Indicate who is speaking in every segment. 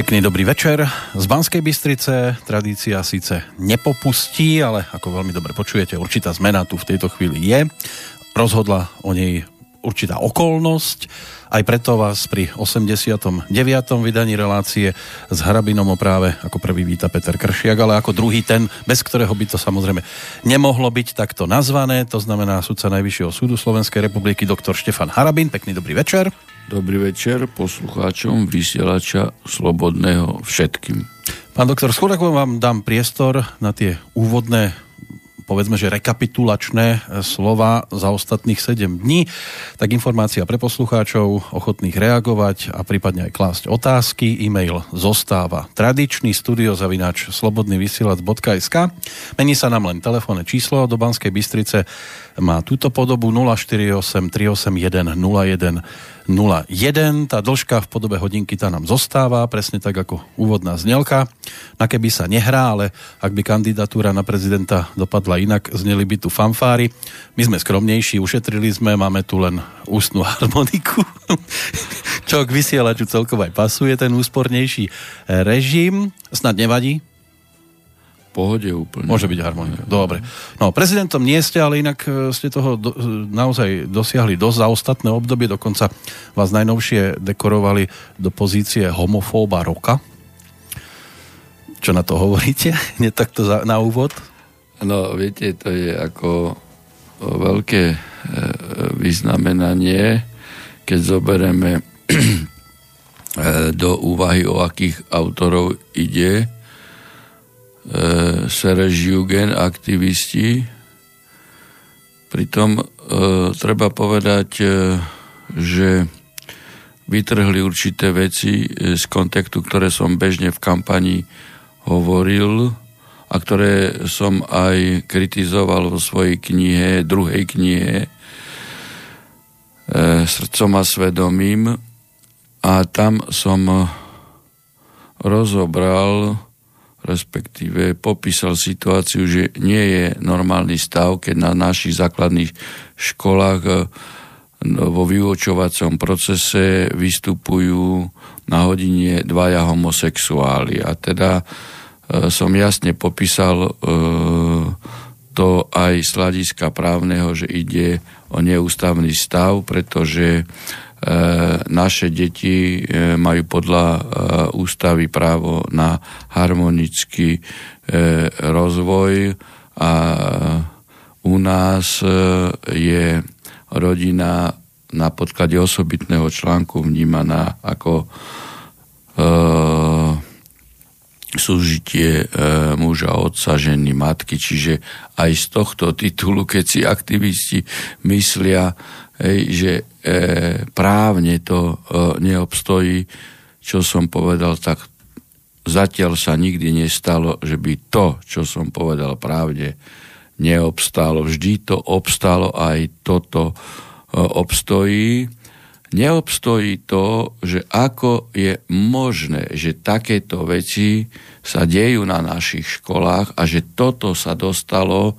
Speaker 1: Pekný dobrý večer. Z Banskej Bystrice tradícia síce nepopustí, ale ako veľmi dobre počujete, určitá zmena tu v tejto chvíli je. Rozhodla o nej určitá okolnosť. Aj preto vás pri 89. vydaní relácie s Hrabinom práve ako prvý víta Peter Kršiak, ale ako druhý ten, bez ktorého by to samozrejme nemohlo byť takto nazvané, to znamená sudca Najvyššieho súdu Slovenskej republiky doktor Štefan Harabin. Pekný dobrý večer.
Speaker 2: Dobrý večer poslucháčom vysielača Slobodného všetkým.
Speaker 1: Pán doktor, ako vám dám priestor na tie úvodné povedzme, že rekapitulačné e, slova za ostatných 7 dní, tak informácia pre poslucháčov, ochotných reagovať a prípadne aj klásť otázky. E-mail zostáva tradičný studiozavináč slobodnyvysielac.sk Mení sa nám len telefónne číslo do Banskej Bystrice má túto podobu 048 381 01 01. Tá dĺžka v podobe hodinky tá nám zostáva, presne tak ako úvodná znelka. Na keby sa nehrá, ale ak by kandidatúra na prezidenta dopadla inak, zneli by tu fanfári. My sme skromnejší, ušetrili sme, máme tu len ústnu harmoniku, čo k vysielaču celkovo aj pasuje, ten úspornejší režim. Snad nevadí,
Speaker 2: pohode úplne.
Speaker 1: Môže byť harmonika. Dobre. No, prezidentom nie ste, ale inak e, ste toho do, e, naozaj dosiahli dosť za ostatné obdobie. Dokonca vás najnovšie dekorovali do pozície homofóba roka. Čo na to hovoríte? Nie takto za, na úvod?
Speaker 2: No, viete, to je ako veľké e, vyznamenanie, keď zoberieme do úvahy, o akých autorov ide, e, Serge aktivisti. Pritom e, treba povedať, e, že vytrhli určité veci z kontaktu, ktoré som bežne v kampani hovoril a ktoré som aj kritizoval vo svojej knihe, druhej knihe e, Srdcom a svedomím a tam som rozobral respektíve popísal situáciu, že nie je normálny stav, keď na našich základných školách e, no, vo vyučovacom procese vystupujú na hodine dvaja homosexuáli. A teda e, som jasne popísal e, to aj z hľadiska právneho, že ide o neústavný stav, pretože naše deti e, majú podľa e, ústavy právo na harmonický rozvoj a u nás je rodina na podklade osobitného článku vnímaná ako súžitie muža, otca, ženy, matky. Čiže aj z tohto titulu, keď si aktivisti myslia, hej, že e, právne to e, neobstojí, čo som povedal, tak zatiaľ sa nikdy nestalo, že by to, čo som povedal právne, neobstálo. Vždy to obstalo, aj toto e, obstojí. Neobstojí to, že ako je možné, že takéto veci sa dejú na našich školách a že toto sa dostalo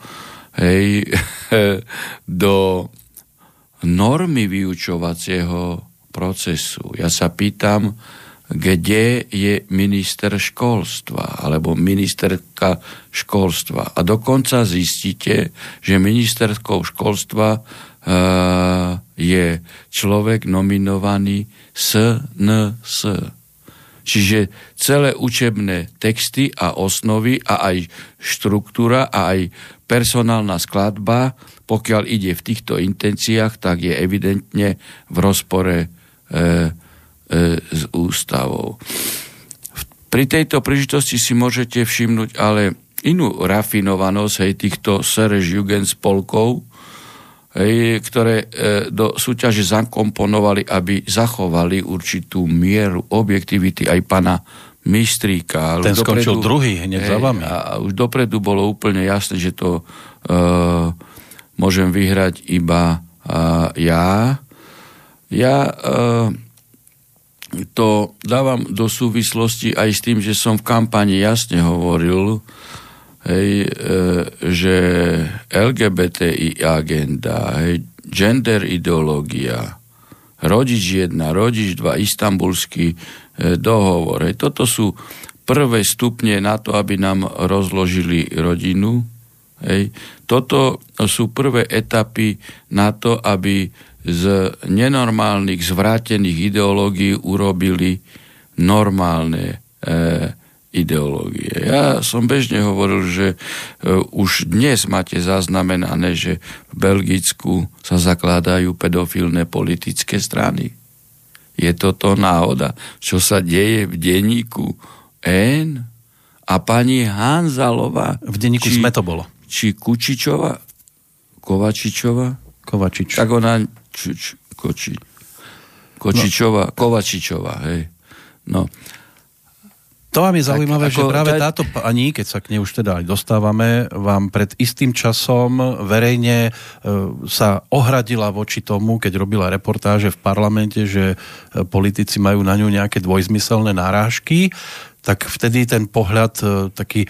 Speaker 2: hej, do normy vyučovacieho procesu. Ja sa pýtam, kde je minister školstva alebo ministerka školstva. A dokonca zistíte, že ministerskou školstva uh, je človek nominovaný SNS. Čiže celé učebné texty a osnovy a aj štruktúra a aj personálna skladba pokiaľ ide v týchto intenciách, tak je evidentne v rozpore e, e, s ústavou. Pri tejto príležitosti si môžete všimnúť ale inú rafinovanosť hej, týchto Serge Jugend spolkov, hej, ktoré e, do súťaže zakomponovali, aby zachovali určitú mieru objektivity aj pana Mistríka.
Speaker 1: Ten dopredu, skončil druhý hneď za vami.
Speaker 2: A už dopredu bolo úplne jasné, že to e, môžem vyhrať iba uh, ja. Ja uh, to dávam do súvislosti aj s tým, že som v kampani jasne hovoril, hej, uh, že LGBTI agenda, hej, gender ideológia, rodič 1, rodič 2, istambulský dohovor. Hej. Toto sú prvé stupne na to, aby nám rozložili rodinu. Hej. Toto sú prvé etapy na to, aby z nenormálnych, zvrátených ideológií urobili normálne e, ideológie. Ja som bežne hovoril, že e, už dnes máte zaznamenané, že v Belgicku sa zakladajú pedofilné politické strany. Je toto náhoda, čo sa deje v denníku N a pani Hanzalová.
Speaker 1: V denníku či, sme to bolo.
Speaker 2: Či Kučičova, Kovačičova.
Speaker 1: Kovačič.
Speaker 2: Tak ona, č, č, koči, Kočičova, no. Kovačičova, hej. No,
Speaker 1: to vám je zaujímavé, tak, že práve tá... táto pani, keď sa k nej už teda dostávame, vám pred istým časom verejne e, sa ohradila voči tomu, keď robila reportáže v parlamente, že e, politici majú na ňu nejaké dvojzmyselné nárážky, tak vtedy ten pohľad e, taký,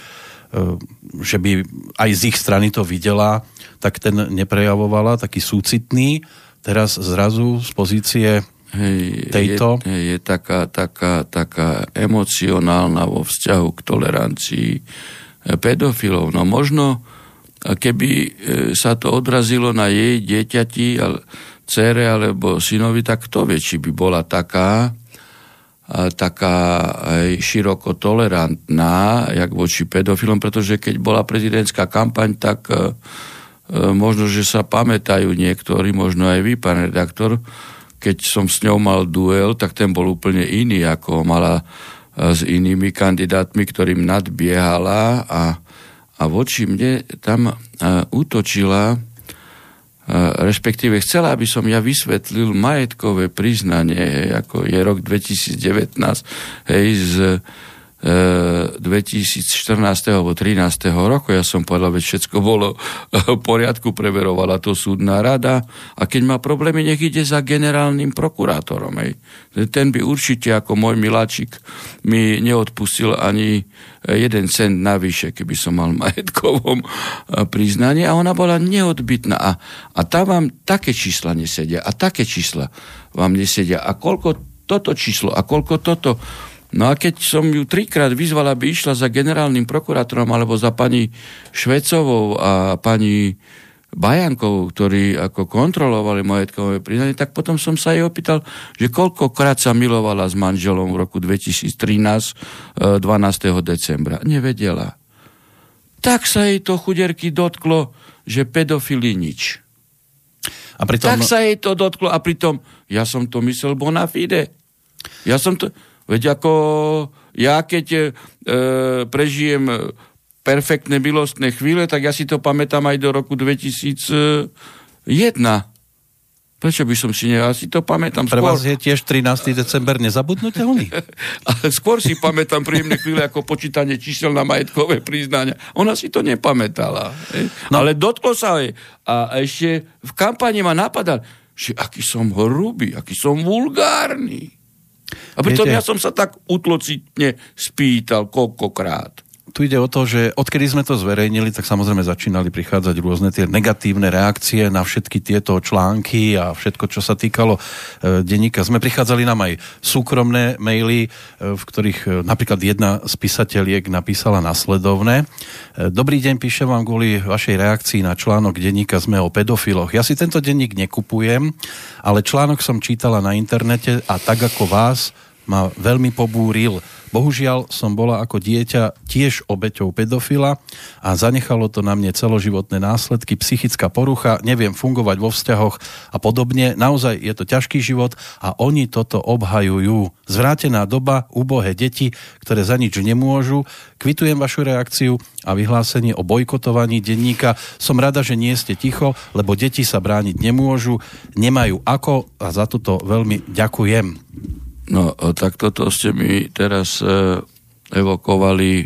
Speaker 1: že by aj z ich strany to videla, tak ten neprejavovala, taký súcitný. Teraz zrazu z pozície hej, tejto?
Speaker 2: Je, je taká, taká, taká emocionálna vo vzťahu k tolerancii e, pedofilov. No možno, keby e, sa to odrazilo na jej dieťati, cére alebo synovi, tak kto vie, či by bola taká, taká široko tolerantná, jak voči pedofilom, pretože keď bola prezidentská kampaň, tak e, možno, že sa pamätajú niektorí, možno aj vy, pán redaktor, keď som s ňou mal duel, tak ten bol úplne iný, ako mala e, s inými kandidátmi, ktorým nadbiehala a, a voči mne tam útočila, respektíve chcela, aby som ja vysvetlil majetkové priznanie, hej, ako je rok 2019, hej, z 2014. alebo 13. roku. Ja som povedal, že všetko bolo v poriadku, preverovala to súdna rada a keď má problémy, nech ide za generálnym prokurátorom. Hej. Ten by určite ako môj miláčik mi neodpustil ani jeden cent navyše, keby som mal majetkovom priznanie a ona bola neodbytná a, a tam vám také čísla nesedia a také čísla vám nesedia a koľko toto číslo a koľko toto No a keď som ju trikrát vyzval, aby išla za generálnym prokurátorom alebo za pani Švecovou a pani Bajankovou, ktorí ako kontrolovali majetkové priznanie, tak potom som sa jej opýtal, že koľkokrát sa milovala s manželom v roku 2013, 12. E, decembra. Nevedela. Tak sa jej to chuderky dotklo, že pedofili nič. A pritom... Tak sa jej to dotklo a pritom ja som to myslel bona fide. Ja som to... Veď ako ja keď e, prežijem perfektné milostné chvíle, tak ja si to pamätám aj do roku 2001. Prečo by som si ne... Ja si to pamätám
Speaker 1: Pre skôr. vás je tiež 13. december nezabudnutelný?
Speaker 2: skôr si pamätám príjemné chvíle ako počítanie čísel na majetkové priznania. Ona si to nepamätala. No. Ale dotklo sa jej. A ešte v kampani ma napadal, že aký som hrubý, aký som vulgárny. A pritom Viete, ja som sa tak utlocitne spýtal koľkokrát
Speaker 1: tu ide o to, že odkedy sme to zverejnili, tak samozrejme začínali prichádzať rôzne tie negatívne reakcie na všetky tieto články a všetko, čo sa týkalo e, denníka. Sme prichádzali nám aj súkromné maily, e, v ktorých e, napríklad jedna z písateľiek napísala nasledovné. E, Dobrý deň, píšem vám kvôli vašej reakcii na článok denníka Sme o pedofiloch. Ja si tento denník nekupujem, ale článok som čítala na internete a tak ako vás ma veľmi pobúril Bohužiaľ som bola ako dieťa tiež obeťou pedofila a zanechalo to na mne celoživotné následky, psychická porucha, neviem fungovať vo vzťahoch a podobne. Naozaj je to ťažký život a oni toto obhajujú. Zvrátená doba, úbohé deti, ktoré za nič nemôžu. Kvitujem vašu reakciu a vyhlásenie o bojkotovaní denníka. Som rada, že nie ste ticho, lebo deti sa brániť nemôžu, nemajú ako a za toto veľmi ďakujem.
Speaker 2: No, tak toto ste mi teraz e, evokovali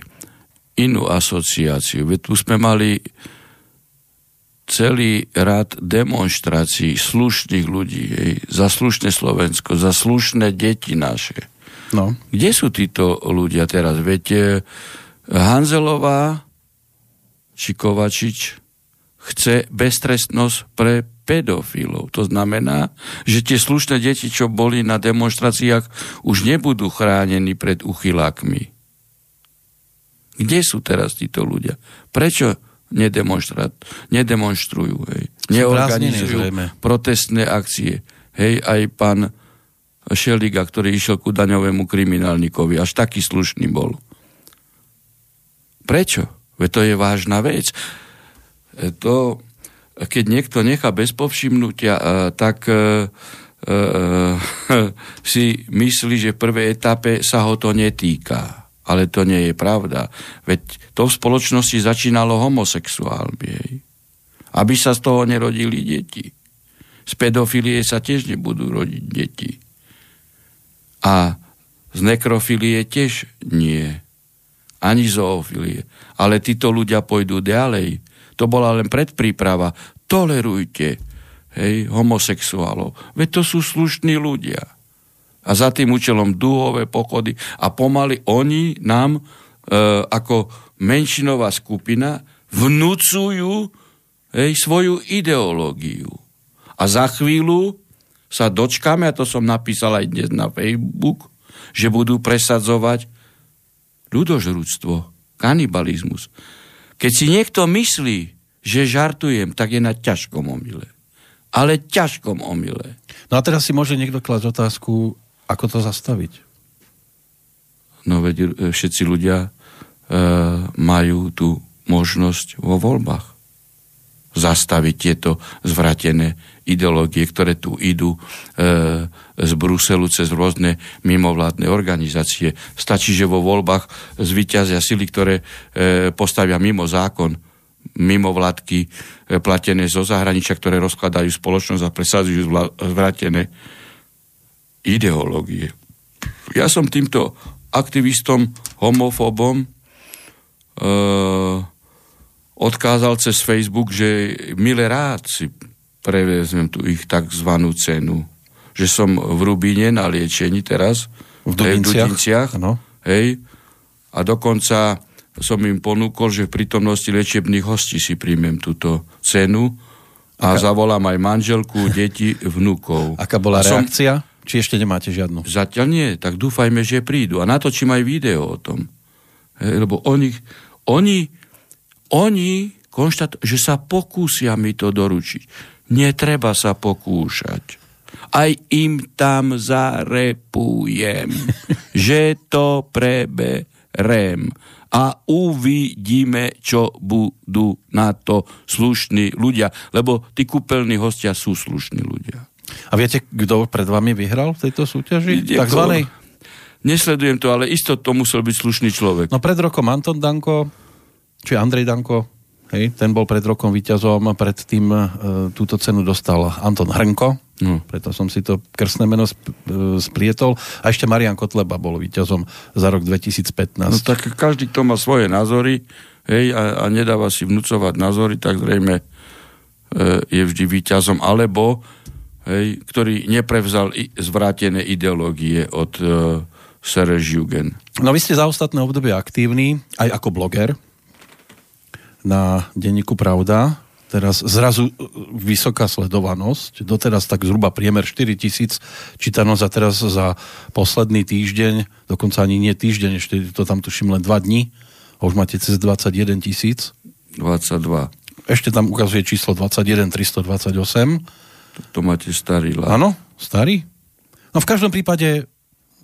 Speaker 2: inú asociáciu. Veď tu sme mali celý rad demonstrácií slušných ľudí, hej, za slušné Slovensko, za slušné deti naše. No. Kde sú títo ľudia teraz? Veď e, Hanzelová či Kovačič chce beztrestnosť pre pedofilov. To znamená, že tie slušné deti, čo boli na demonstráciách, už nebudú chránení pred uchylákmi. Kde sú teraz títo ľudia? Prečo nedemonstrujú? Hej? Neorganizujú protestné akcie. Hej, aj pán Šeliga, ktorý išiel ku daňovému kriminálnikovi, až taký slušný bol. Prečo? Veď to je vážna vec. E, to keď niekto nechá bez povšimnutia, tak e, e, si myslí, že v prvej etape sa ho to netýka. Ale to nie je pravda. Veď to v spoločnosti začínalo homosexuálmi. Aby sa z toho nerodili deti. Z pedofilie sa tiež nebudú rodiť deti. A z nekrofilie tiež nie. Ani zoofilie. Ale títo ľudia pôjdu ďalej to bola len predpríprava. Tolerujte hej, homosexuálov. Veď to sú slušní ľudia. A za tým účelom dúhové pochody a pomaly oni nám e, ako menšinová skupina vnúcujú hej, svoju ideológiu. A za chvíľu sa dočkáme, a to som napísal aj dnes na Facebook, že budú presadzovať ľudožrúctvo, kanibalizmus. Keď si niekto myslí, že žartujem, tak je na ťažkom omyle. Ale ťažkom omyle.
Speaker 1: No a teraz si môže niekto klásť otázku, ako to zastaviť?
Speaker 2: No veď e, všetci ľudia e, majú tú možnosť vo voľbách zastaviť tieto zvratené ideológie, ktoré tu idú e, z Bruselu cez rôzne mimovládne organizácie. Stačí, že vo voľbách zvyťazia sily, ktoré e, postavia mimo zákon, mimo vládky e, platené zo zahraničia, ktoré rozkladajú spoločnosť a presadzujú zvratené ideológie. Ja som týmto aktivistom, homofóbom e, odkázal cez Facebook, že milé rád si prevezmem tu ich takzvanú cenu. Že som v Rubíne na liečení teraz,
Speaker 1: v Dudinciach, v Dudinciach
Speaker 2: hej, a dokonca som im ponúkol, že v prítomnosti liečebných hostí si príjmem túto cenu a Aká... zavolám aj manželku, deti, vnúkov.
Speaker 1: Aká bola a reakcia? Som... Či ešte nemáte žiadnu?
Speaker 2: Zatiaľ nie, tak dúfajme, že prídu. A natočím aj video o tom. Hej, lebo oni, oni oni konštatujú, že sa pokúsia mi to doručiť. Netreba sa pokúšať. Aj im tam zarepujem, že to preberem a uvidíme, čo budú na to slušní ľudia. Lebo tí kúpeľní hostia sú slušní ľudia.
Speaker 1: A viete, kto pred vami vyhral v tejto súťaži? Takzvanej?
Speaker 2: Nesledujem to, ale isto to musel byť slušný človek.
Speaker 1: No pred rokom Anton Danko, či Andrej Danko, hej, ten bol pred rokom víťazom, predtým e, túto cenu dostal Anton Hrnko, no. preto som si to krstné meno sp, e, sprietol. A ešte Marian Kotleba bol víťazom za rok 2015. No
Speaker 2: tak každý, kto má svoje názory hej, a, a nedáva si vnúcovať názory, tak zrejme e, je vždy víťazom, alebo hej, ktorý neprevzal zvrátené ideológie od e, Serge Jugend.
Speaker 1: No vy ste za ostatné obdobie aktívny, aj ako bloger, na denníku Pravda. Teraz zrazu e, vysoká sledovanosť, doteraz tak zhruba priemer 4 tisíc čítanosť a teraz za posledný týždeň, dokonca ani nie týždeň, ešte to tam tuším len 2 dní, a už máte cez 21 tisíc.
Speaker 2: 22.
Speaker 1: Ešte tam ukazuje číslo 21 328.
Speaker 2: To máte starý lát.
Speaker 1: Áno, starý. No v každom prípade,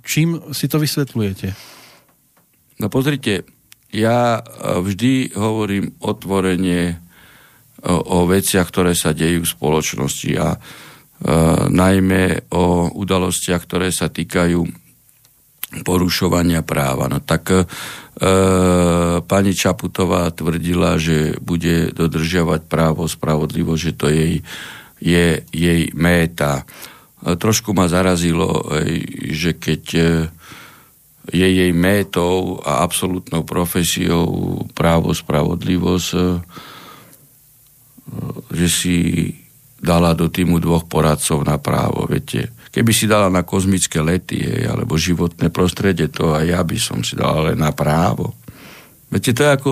Speaker 1: čím si to vysvetľujete?
Speaker 2: No pozrite, ja e, vždy hovorím otvorenie o, o veciach, ktoré sa dejú v spoločnosti a e, najmä o udalostiach, ktoré sa týkajú porušovania práva. No tak e, pani Čaputová tvrdila, že bude dodržiavať právo, spravodlivosť, že to jej, je jej méta. E, trošku ma zarazilo, e, že keď e, je jej métou a absolútnou profesiou právo, spravodlivosť, e, že si dala do týmu dvoch poradcov na právo. Viete, keby si dala na kozmické lety alebo životné prostredie, to aj ja by som si dala ale na právo. Viete, to je ako,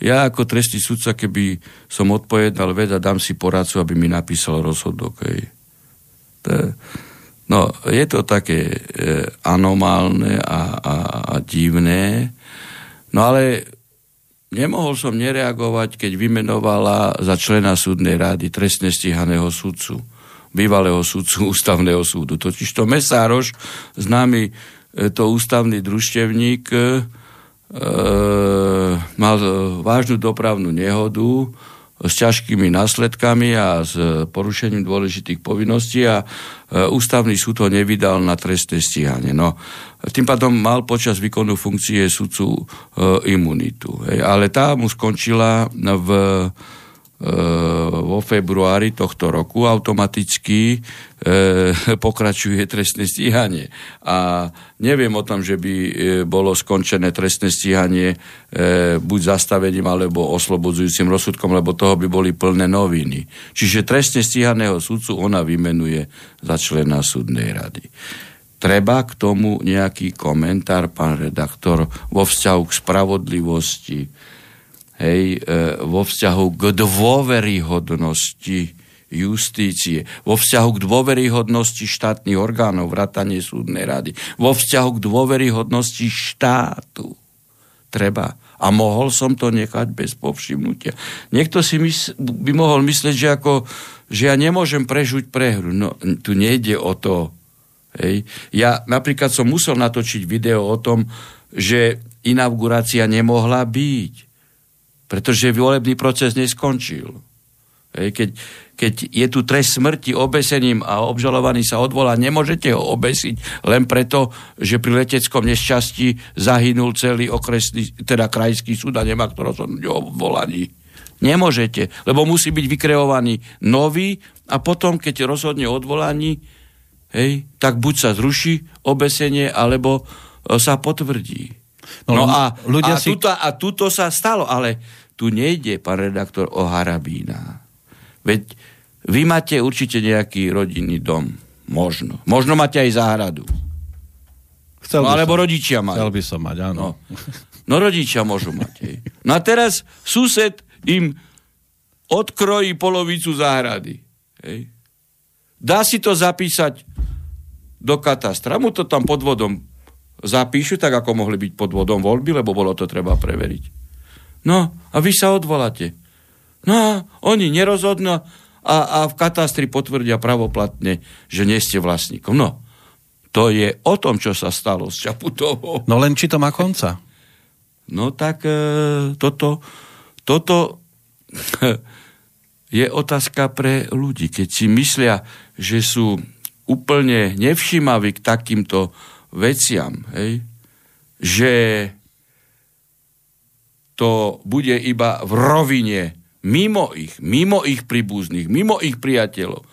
Speaker 2: ja ako trestný sudca, keby som odpovedal veda, dám si poradcu, aby mi napísal rozhodok. Hej. To je, no, je to také e, anomálne a, a, a divné, no ale nemohol som nereagovať, keď vymenovala za člena súdnej rady trestne stíhaného sudcu, bývalého sudcu ústavného súdu. Totiž to Mesároš, známy e, to ústavný družstevník, e, E, mal vážnu dopravnú nehodu s ťažkými následkami a s porušením dôležitých povinností a e, ústavný súd ho nevydal na trestné stíhanie. No, tým pádom mal počas výkonu funkcie sudcu e, imunitu. Hej. Ale tá mu skončila v vo februári tohto roku automaticky e, pokračuje trestné stíhanie. A neviem o tom, že by e, bolo skončené trestné stíhanie e, buď zastavením alebo oslobodzujúcim rozsudkom, lebo toho by boli plné noviny. Čiže trestne stíhaného sudcu ona vymenuje za člena súdnej rady. Treba k tomu nejaký komentár, pán redaktor, vo vzťahu k spravodlivosti, hej, e, vo vzťahu k dôveryhodnosti justície, vo vzťahu k dôveryhodnosti štátnych orgánov, vrátanie súdnej rady, vo vzťahu k dôveryhodnosti štátu. Treba. A mohol som to nechať bez povšimnutia. Niekto si mys- by mohol myslieť, že, ako, že ja nemôžem prežuť prehru. No, tu nejde o to. Hej. Ja napríklad som musel natočiť video o tom, že inaugurácia nemohla byť pretože volebný proces neskončil. Keď, keď je tu trest smrti obesením a obžalovaný sa odvolá, nemôžete ho obesiť len preto, že pri leteckom nešťastí zahynul celý okresný, teda krajský súd a nemá kto rozhodnúť o obvolaní. Nemôžete, lebo musí byť vykreovaný nový a potom, keď rozhodne o odvolaní, hej, tak buď sa zruší obesenie, alebo e, sa potvrdí. No, no a, ľudia a, si... tuto, a tuto sa stalo, ale tu nejde, pán redaktor, o Harabína. Veď vy máte určite nejaký rodinný dom. Možno. Možno máte aj záhradu. Chcel no, alebo som, rodičia majú.
Speaker 1: Chcel by som mať, áno.
Speaker 2: No, no rodičia môžu mať. Hej. No a teraz sused im odkrojí polovicu záhrady. Hej. Dá si to zapísať do katastra. Mu to tam pod vodom zapíšu, tak ako mohli byť pod vodom voľby, lebo bolo to treba preveriť. No a vy sa odvoláte. No a oni nerozhodnú a, a v katastri potvrdia pravoplatne, že nie ste vlastníkom. No, to je o tom, čo sa stalo s Čaputovou.
Speaker 1: No len či to má konca?
Speaker 2: No tak e, toto, toto je otázka pre ľudí. Keď si myslia, že sú úplne nevšimaví k takýmto veciam, hej? že to bude iba v rovine, mimo ich, mimo ich príbuzných, mimo ich priateľov,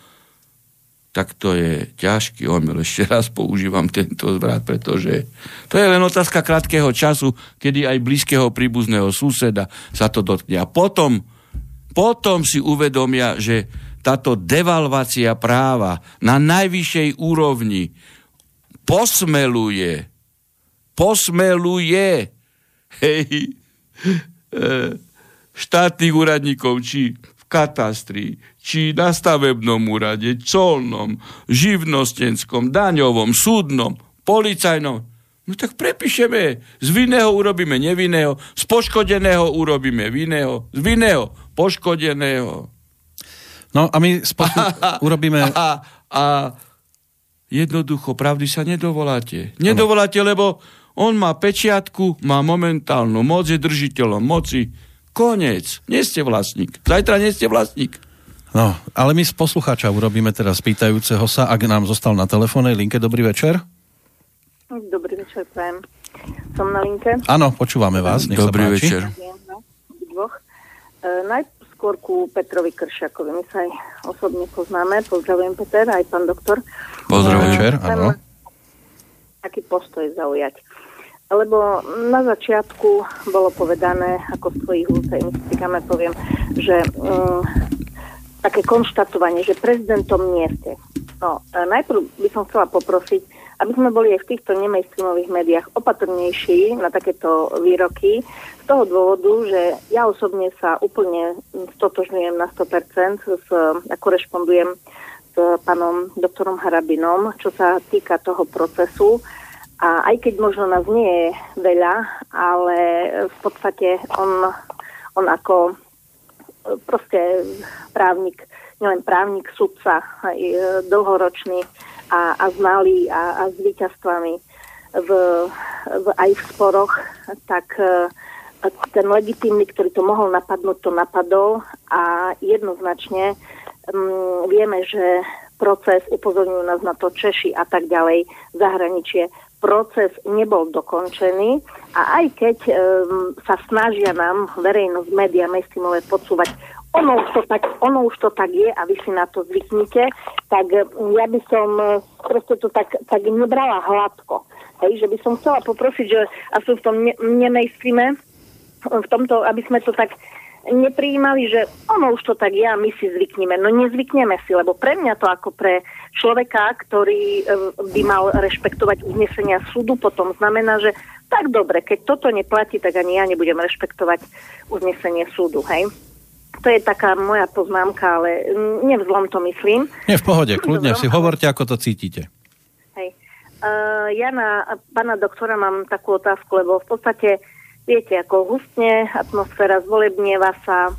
Speaker 2: tak to je ťažký omyl. Ešte raz používam tento zvrat, pretože to je len otázka krátkeho času, kedy aj blízkeho príbuzného suseda sa to dotkne. A potom, potom si uvedomia, že táto devalvácia práva na najvyššej úrovni posmeluje, posmeluje, hej, e, štátnych úradníkov, či v katastri, či na stavebnom úrade, colnom, živnostenskom, daňovom, súdnom, policajnom. No tak prepíšeme, z vinného urobíme nevinného, z poškodeného urobíme vinného, z vinného poškodeného.
Speaker 1: No a my spolu urobíme...
Speaker 2: A, a jednoducho pravdy sa nedovoláte. Nedovoláte, lebo on má pečiatku, má momentálnu moc, je držiteľom moci. Konec. Nie ste vlastník. Zajtra nie ste vlastník.
Speaker 1: No, ale my z poslucháča urobíme teraz pýtajúceho sa, ak nám zostal na telefónnej linke. Dobrý večer.
Speaker 3: Dobrý večer, prajem. Som na linke.
Speaker 1: Áno, počúvame vás. Nech
Speaker 2: Dobrý sa páči. večer.
Speaker 3: Dvoch. E, skôr ku Petrovi Kršiakovi. My sa aj osobne poznáme. Pozdravujem Peter, aj pán doktor.
Speaker 1: Pozdravujem. Večer, áno.
Speaker 3: Aký postoj zaujať. Lebo na začiatku bolo povedané, ako z tvojich úst aj poviem, že um, také konštatovanie, že prezidentom nie ste. No, najprv by som chcela poprosiť, aby sme boli aj v týchto nemainstreamových médiách opatrnejší na takéto výroky, z toho dôvodu, že ja osobne sa úplne stotožňujem na 100%, s, a korešpondujem s pánom doktorom Harabinom, čo sa týka toho procesu. A aj keď možno nás nie je veľa, ale v podstate on, on ako proste právnik, nielen právnik, sudca, aj dlhoročný a, a znalý a, a s víťazstvami v, v, aj v sporoch, tak ten legitímny, ktorý to mohol napadnúť, to napadol a jednoznačne um, vieme, že proces, upozorňujú nás na to Češi a tak ďalej, zahraničie, proces nebol dokončený a aj keď um, sa snažia nám verejnosť, média, mainstreamové podsúvať, ono už, to tak, ono už to tak je a vy si na to zvyknite, tak ja by som proste to tak, tak nebrala hladko. Hej, že by som chcela poprosiť, že asi v tom ne, nemainstreame v tomto, aby sme to tak neprijímali, že ono už to tak je a my si zvykneme. No nezvykneme si, lebo pre mňa to ako pre človeka, ktorý e, by mal rešpektovať uznesenia súdu, potom znamená, že tak dobre, keď toto neplatí, tak ani ja nebudem rešpektovať uznesenie súdu, hej? To je taká moja poznámka, ale nevzlom to myslím.
Speaker 1: Nie, v pohode, kľudne si hovorte, ako to cítite.
Speaker 3: Hej. Uh, ja na pána doktora mám takú otázku, lebo v podstate uh, viete, ako hustne atmosféra zvolebnieva sa,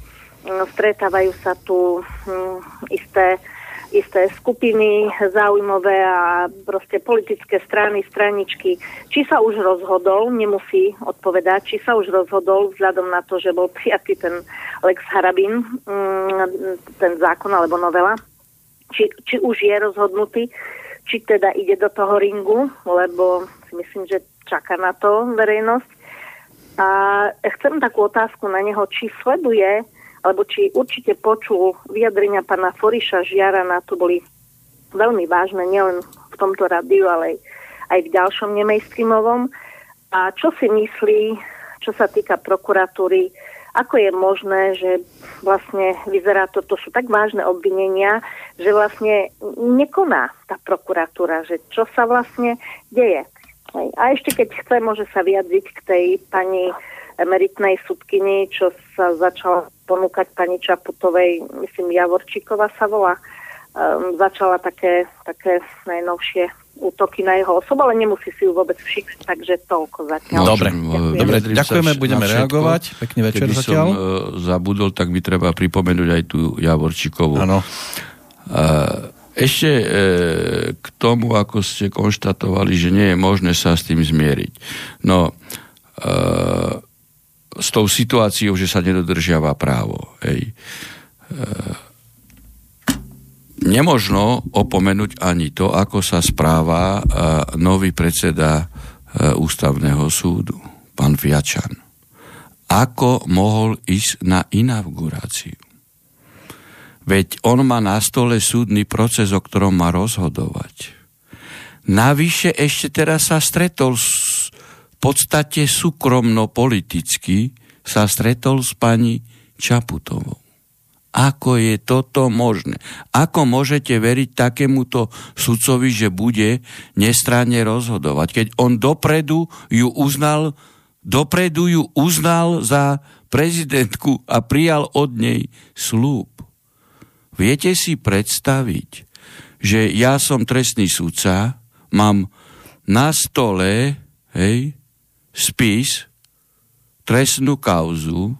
Speaker 3: mm, stretávajú sa tu hm, isté, isté skupiny záujmové a proste politické strany, straničky. Či sa už rozhodol, nemusí odpovedať, či sa už rozhodol vzhľadom na to, že bol prijatý ten Lex Harabin, hm, ten zákon alebo novela, či, či už je rozhodnutý, či teda ide do toho ringu, lebo si myslím, že čaká na to verejnosť a chcem takú otázku na neho, či sleduje, alebo či určite počul vyjadrenia pána Foriša Žiarana, tu boli veľmi vážne, nielen v tomto rádiu, ale aj v ďalšom nemainstreamovom. A čo si myslí, čo sa týka prokuratúry, ako je možné, že vlastne vyzerá to, to sú tak vážne obvinenia, že vlastne nekoná tá prokuratúra, že čo sa vlastne deje. Hej. A ešte keď chce, môže sa vyjadriť k tej pani emeritnej sudkyni, čo sa začala ponúkať pani Čaputovej, myslím Javorčíková sa volá, um, začala také, také najnovšie útoky na jeho osobu, ale nemusí si ju vôbec všimnúť, takže toľko zatiaľ.
Speaker 1: Dobre, ďakujeme, Dobre, ďakujeme budeme reagovať. Pekný večer
Speaker 2: Keby
Speaker 1: zatiaľ.
Speaker 2: som uh, zabudol, tak by treba pripomenúť aj tú Javorčíkovú.
Speaker 1: Áno.
Speaker 2: Uh, ešte e, k tomu, ako ste konštatovali, že nie je možné sa s tým zmieriť. No, e, s tou situáciou, že sa nedodržiava právo. Hej. E, nemožno opomenúť ani to, ako sa správa e, nový predseda e, ústavného súdu, pán Viačan. Ako mohol ísť na inauguráciu? Veď on má na stole súdny proces, o ktorom má rozhodovať. Navyše ešte teraz sa stretol s, v podstate súkromno-politicky sa stretol s pani Čaputovou. Ako je toto možné? Ako môžete veriť takémuto sudcovi, že bude nestranne rozhodovať? Keď on dopredu ju uznal, dopredu ju uznal za prezidentku a prijal od nej slúb. Viete si predstaviť, že ja som trestný sudca, mám na stole hej, spis, trestnú kauzu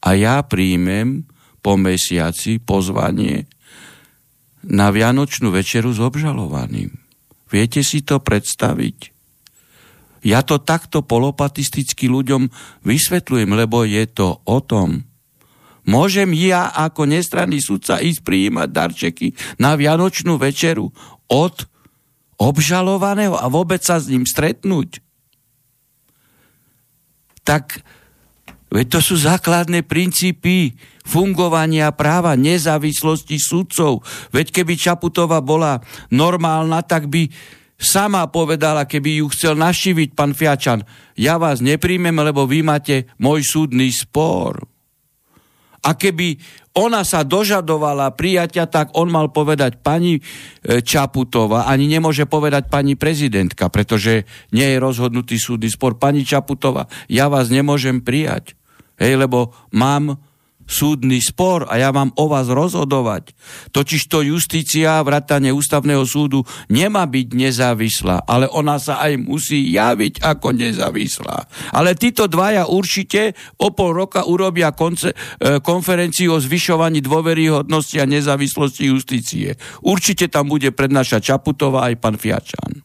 Speaker 2: a ja príjmem po mesiaci pozvanie na Vianočnú večeru s obžalovaným. Viete si to predstaviť? Ja to takto polopatisticky ľuďom vysvetľujem, lebo je to o tom, Môžem ja ako nestranný sudca ísť prijímať darčeky na Vianočnú večeru od obžalovaného a vôbec sa s ním stretnúť? Tak veď to sú základné princípy fungovania práva, nezávislosti sudcov. Veď keby Čaputová bola normálna, tak by sama povedala, keby ju chcel našiviť pán Fiačan, ja vás nepríjmem, lebo vy máte môj súdny spor. A keby ona sa dožadovala prijatia, tak on mal povedať pani e, Čaputová, ani nemôže povedať pani prezidentka, pretože nie je rozhodnutý súdny spor. Pani Čaputová, ja vás nemôžem prijať, hej, lebo mám súdny spor a ja mám o vás rozhodovať. Totiž to justícia, vrátane ústavného súdu nemá byť nezávislá, ale ona sa aj musí javiť ako nezávislá. Ale títo dvaja určite o pol roka urobia konce, e, konferenciu o zvyšovaní dôveryhodnosti a nezávislosti justície. Určite tam bude prednášať Čaputová aj pán Fiačan.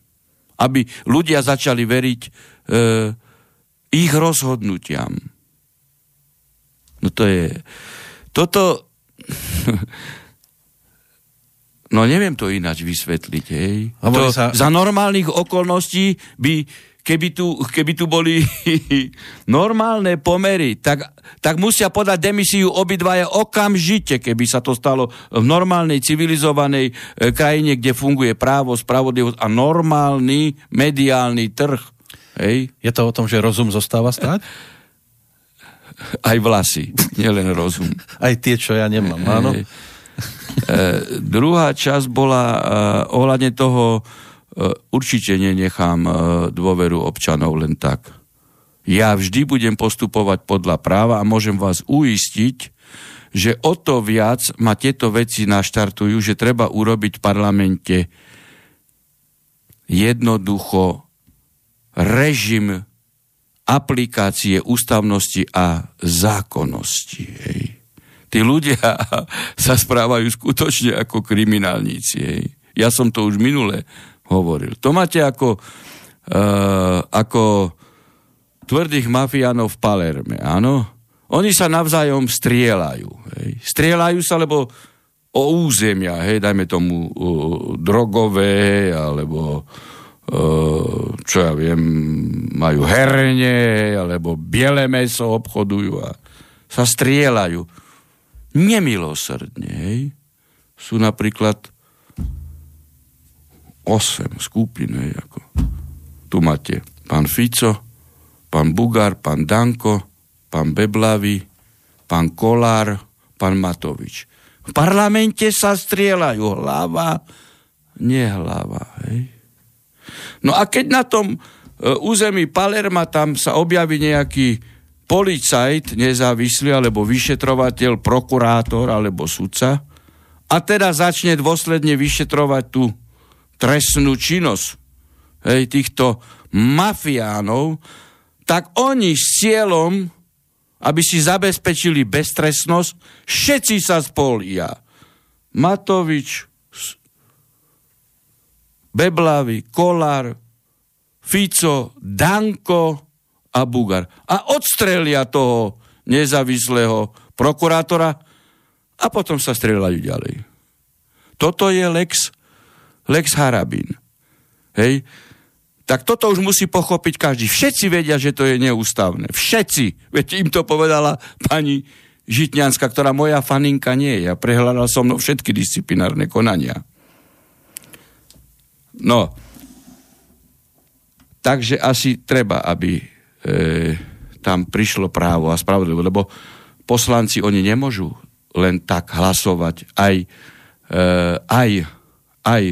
Speaker 2: Aby ľudia začali veriť e, ich rozhodnutiam. No to je... Toto... No neviem to ináč vysvetliť, hej. To, sa... Za normálnych okolností by, keby tu, keby tu boli normálne pomery, tak, tak musia podať demisiu obidvaja okamžite, keby sa to stalo v normálnej, civilizovanej e, krajine, kde funguje právo, spravodlivosť a normálny mediálny trh. Hej.
Speaker 1: Je to o tom, že rozum zostáva stať?
Speaker 2: aj vlasy, nielen rozum.
Speaker 1: Aj tie, čo ja nemám, áno. E,
Speaker 2: druhá časť bola e, ohľadne toho, e, určite nenechám e, dôveru občanov len tak. Ja vždy budem postupovať podľa práva a môžem vás uistiť, že o to viac ma tieto veci naštartujú, že treba urobiť v parlamente jednoducho režim aplikácie ústavnosti a zákonnosti. Hej. Tí ľudia sa správajú skutočne ako kriminálníci. Hej. Ja som to už minule hovoril. To máte ako, uh, ako tvrdých mafiánov v Palerme, áno? Oni sa navzájom strieľajú. Hej. Strieľajú sa, lebo o územia, hej, dajme tomu uh, drogové, alebo čo ja viem, majú herne, alebo biele meso obchodujú a sa strieľajú. Nemilosrdne, hej. Sú napríklad 8 skupín, hej, ako. Tu máte pán Fico, pán Bugár, pán Danko, pán Beblavy, pán Kolár, pán Matovič. V parlamente sa strieľajú hlava, nehlava. No a keď na tom e, území Palerma tam sa objaví nejaký policajt nezávislý, alebo vyšetrovateľ, prokurátor, alebo sudca, a teda začne dôsledne vyšetrovať tú trestnú činnosť hej, týchto mafiánov, tak oni s cieľom, aby si zabezpečili beztrestnosť, všetci sa spolia. Matovič, Beblavy, Kolár, Fico, Danko a Bugar. A odstrelia toho nezávislého prokurátora a potom sa strieľajú ďalej. Toto je Lex, Lex Harabin. Hej? Tak toto už musí pochopiť každý. Všetci vedia, že to je neústavné. Všetci. Veď im to povedala pani Žitňanská, ktorá moja faninka nie je. Ja prehľadal som mnou všetky disciplinárne konania. No, takže asi treba, aby e, tam prišlo právo a spravodlivo, lebo poslanci oni nemôžu len tak hlasovať aj, e, aj, aj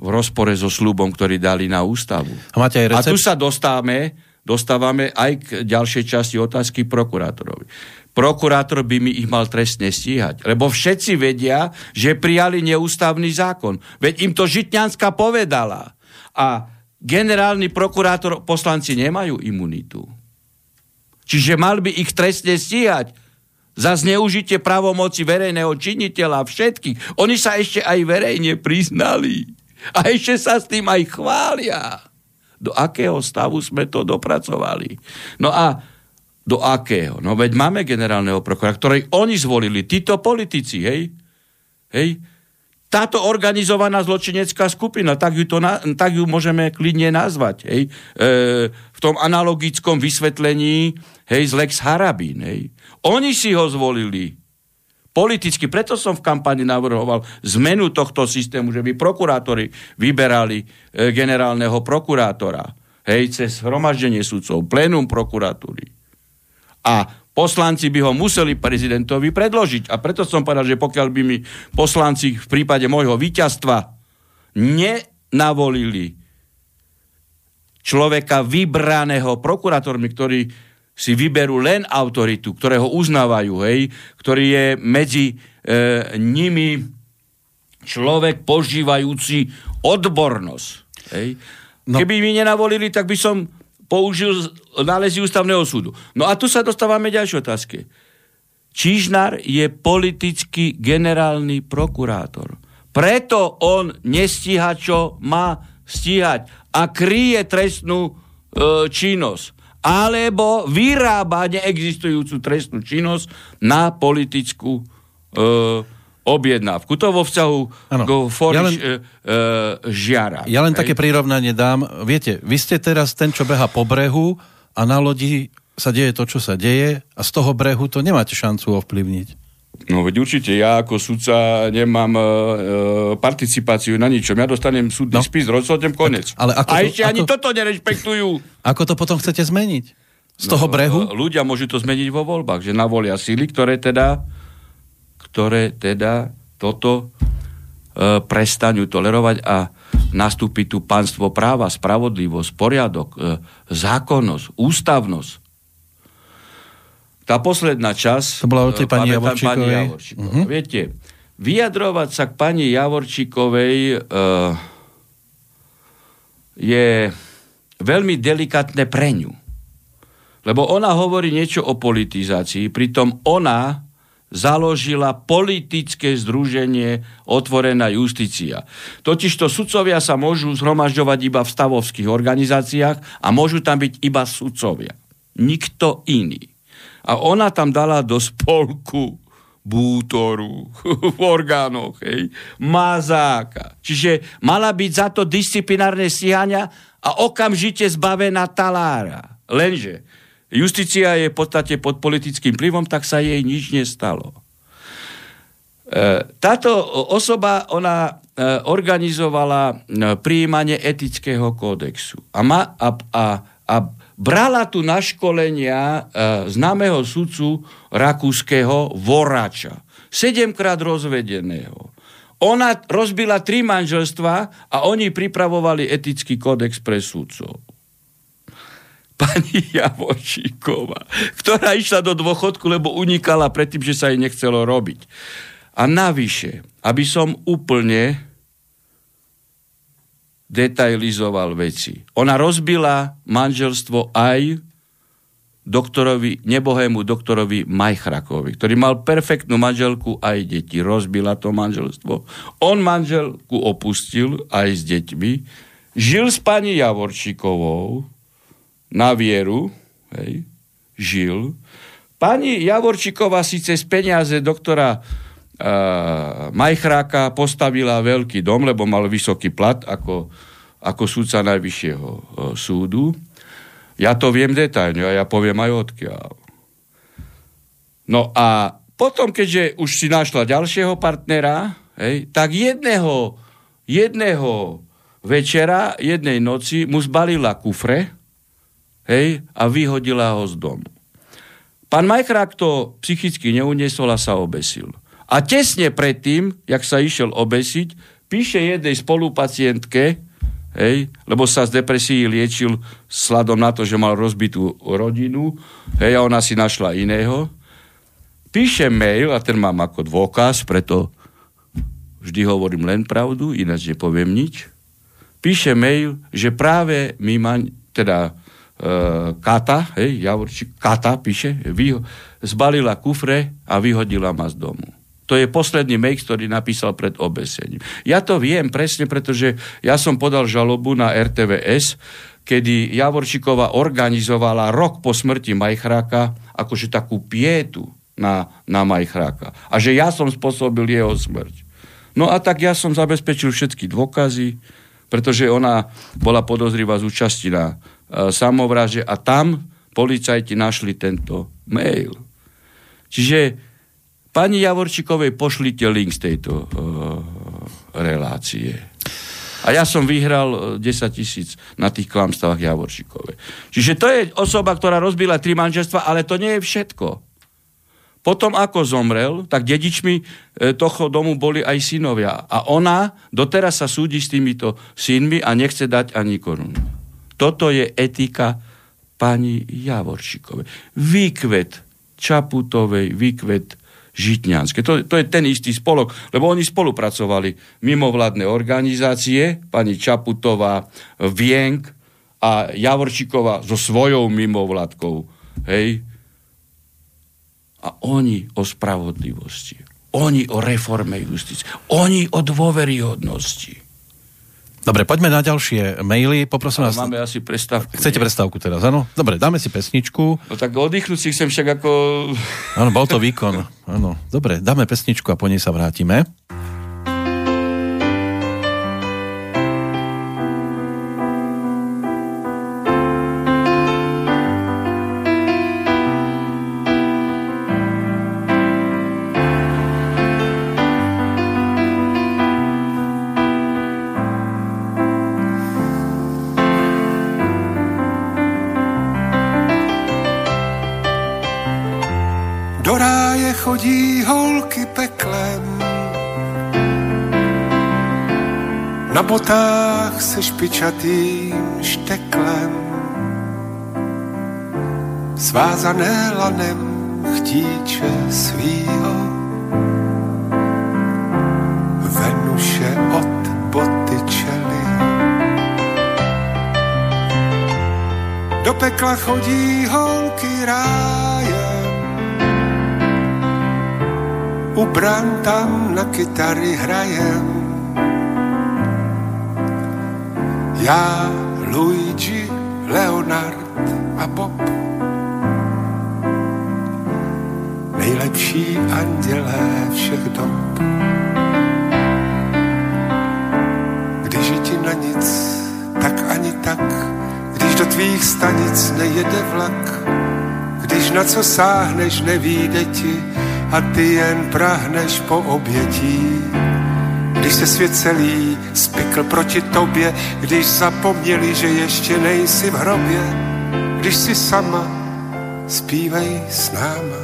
Speaker 2: v rozpore so slúbom, ktorý dali na ústavu.
Speaker 1: A, máte aj recept?
Speaker 2: a tu sa dostávame, dostávame aj k ďalšej časti otázky prokurátorovi prokurátor by mi ich mal trestne stíhať. Lebo všetci vedia, že prijali neústavný zákon. Veď im to Žitňanská povedala. A generálny prokurátor, poslanci nemajú imunitu. Čiže mal by ich trestne stíhať za zneužitie pravomoci verejného činiteľa všetkých. Oni sa ešte aj verejne priznali. A ešte sa s tým aj chvália. Do akého stavu sme to dopracovali. No a do akého? No veď máme generálneho prokurátora, ktorý oni zvolili, títo politici, hej? Hej? Táto organizovaná zločinecká skupina, tak ju, to na, tak ju môžeme klidne nazvať, hej? E, v tom analogickom vysvetlení, hej, z Lex Harabín, hej? Oni si ho zvolili politicky, preto som v kampani navrhoval zmenu tohto systému, že by prokurátori vyberali e, generálneho prokurátora, hej, cez hromaždenie sudcov, plénum prokuratúry a Poslanci by ho museli prezidentovi predložiť. A preto som povedal, že pokiaľ by mi poslanci v prípade môjho víťazstva nenavolili človeka vybraného prokurátormi, ktorí si vyberú len autoritu, ktorého uznávajú, hej, ktorý je medzi e, nimi človek požívajúci odbornosť. Hej. No. Keby mi nenavolili, tak by som použil nálezy ústavného súdu. No a tu sa dostávame ďalšie otázke. Čižnár je politický generálny prokurátor. Preto on nestíha, čo má stíhať a kryje trestnú e, činnosť alebo vyrába neexistujúcu trestnú činnosť na politickú e, objednávku. To vo vzťahu ano. k ja len, e, e, žiara.
Speaker 1: Ja len hej. také prirovnanie dám. Viete, vy ste teraz ten, čo beha po brehu a na lodi sa deje to, čo sa deje a z toho brehu to nemáte šancu ovplyvniť.
Speaker 2: No veď určite, ja ako sudca nemám e, e, participáciu na ničom. Ja dostanem súdny no. spis, rozhodnem konec. Ale ako A to, ešte ako, ani toto nerešpektujú.
Speaker 1: Ako to potom chcete zmeniť? Z no, toho brehu?
Speaker 2: E, ľudia môžu to zmeniť vo voľbách, že navolia síly, ktoré teda, ktoré teda toto e, prestanú tolerovať a nastúpi tu pánstvo práva, spravodlivosť, poriadok, e, zákonnosť, ústavnosť tá posledná čas...
Speaker 1: To bola o tej pani Javorčíkovej. Pani Javorčíkovej.
Speaker 2: Uh-huh. Viete, vyjadrovať sa k pani Javorčíkovej uh, je veľmi delikátne pre ňu. Lebo ona hovorí niečo o politizácii, pritom ona založila politické združenie Otvorená justícia. Totižto sudcovia sa môžu zhromažďovať iba v stavovských organizáciách a môžu tam byť iba sudcovia. Nikto iný. A ona tam dala do spolku bútoru v orgánoch, hej, mazáka. Čiže mala byť za to disciplinárne stíhania a okamžite zbavená talára. Lenže justícia je v podstate pod politickým plivom, tak sa jej nič nestalo. E, táto osoba, ona e, organizovala e, príjmanie etického kódexu a, ma, a, a, a brala tu na školenia známeho sudcu rakúskeho Vorača, sedemkrát rozvedeného. Ona rozbila tri manželstva a oni pripravovali etický kódex pre sudcov. Pani Javočíková, ktorá išla do dôchodku, lebo unikala predtým, že sa jej nechcelo robiť. A navyše, aby som úplne detailizoval veci. Ona rozbila manželstvo aj doktorovi, nebohému doktorovi Majchrakovi, ktorý mal perfektnú manželku aj deti. Rozbila to manželstvo. On manželku opustil aj s deťmi. Žil s pani Javorčíkovou na vieru. Hej, žil. Pani Javorčíková síce z peniaze doktora Majchráka postavila veľký dom, lebo mal vysoký plat ako, ako súdca najvyššieho súdu. Ja to viem detailne a ja poviem aj odkiaľ. No a potom, keďže už si našla ďalšieho partnera, hej, tak jedného, jedného večera, jednej noci mu zbalila kufre hej, a vyhodila ho z domu. Pán Majchrák to psychicky neuniesol a sa obesil. A tesne predtým, jak sa išiel obesiť, píše jednej spolupacientke, hej, lebo sa z depresí liečil sladom na to, že mal rozbitú rodinu, hej, a ona si našla iného. Píše mail, a ten mám ako dôkaz, preto vždy hovorím len pravdu, ináč nepoviem nič. Píše mail, že práve mi ma, teda Kata, hej, Javorčík, Kata píše, vyho, zbalila kufre a vyhodila ma z domu. To je posledný mail, ktorý napísal pred obesením. Ja to viem presne, pretože ja som podal žalobu na RTVS, kedy Javorčíková organizovala rok po smrti Majchráka akože takú pietu na, na Majchráka. A že ja som spôsobil jeho smrť. No a tak ja som zabezpečil všetky dôkazy, pretože ona bola podozrivá z účasti na samovraže a tam policajti našli tento mail. Čiže Pani Javorčikovej pošlite link z tejto uh, relácie. A ja som vyhral 10 e, tisíc na tých klamstvách Javorčíkové. Čiže to je osoba, ktorá rozbila tri manželstva, ale to nie je všetko. Potom ako zomrel, tak dedičmi e, toho domu boli aj synovia. A ona doteraz sa súdi s týmito synmi a nechce dať ani korunu. Toto je etika pani Javorčíkovej. Výkvet Čaputovej, výkvet Žitňanské. To, to je ten istý spolok, lebo oni spolupracovali mimovládne organizácie, pani Čaputová, Vienk a Javorčíková so svojou mimovládkou. Hej, a oni o spravodlivosti. Oni o reforme justície. Oni o dôveryhodnosti.
Speaker 1: Dobre, poďme na ďalšie maily. Poprosím vás...
Speaker 2: Máme asi prestávku.
Speaker 1: Chcete nie? prestávku teraz, áno? Dobre, dáme si pesničku.
Speaker 2: No tak oddychnúť si chcem však ako...
Speaker 1: Áno, bol to výkon. Áno. Dobre, dáme pesničku a po nej sa vrátime.
Speaker 4: Se špičatým šteklem, svázané lanem chtíče svýho. Venuše od boty čely. Do pekla chodí holky rájem, u bran tam na kytary hrajem Já, Luigi, Leonard a Bob. Nejlepší andělé všech dob. Když je ti na nic, tak ani tak, když do tvých stanic nejede vlak, když na co sáhneš, nevíde ti a ty jen prahneš po obětí když se svět celý spikl proti tobě, když zapomněli, že ještě nejsi v hrobě, když si sama, zpívej s náma.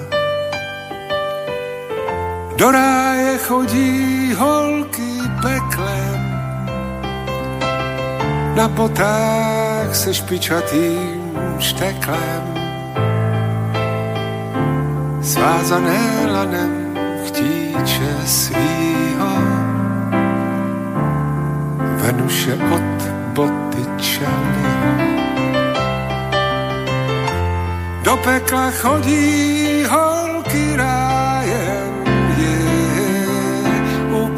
Speaker 4: Do ráje chodí holky peklem, na potách se špičatým šteklem, svázané lanem chtíče svýho Venuše od boty čely. Do pekla chodí holky rájem, je, u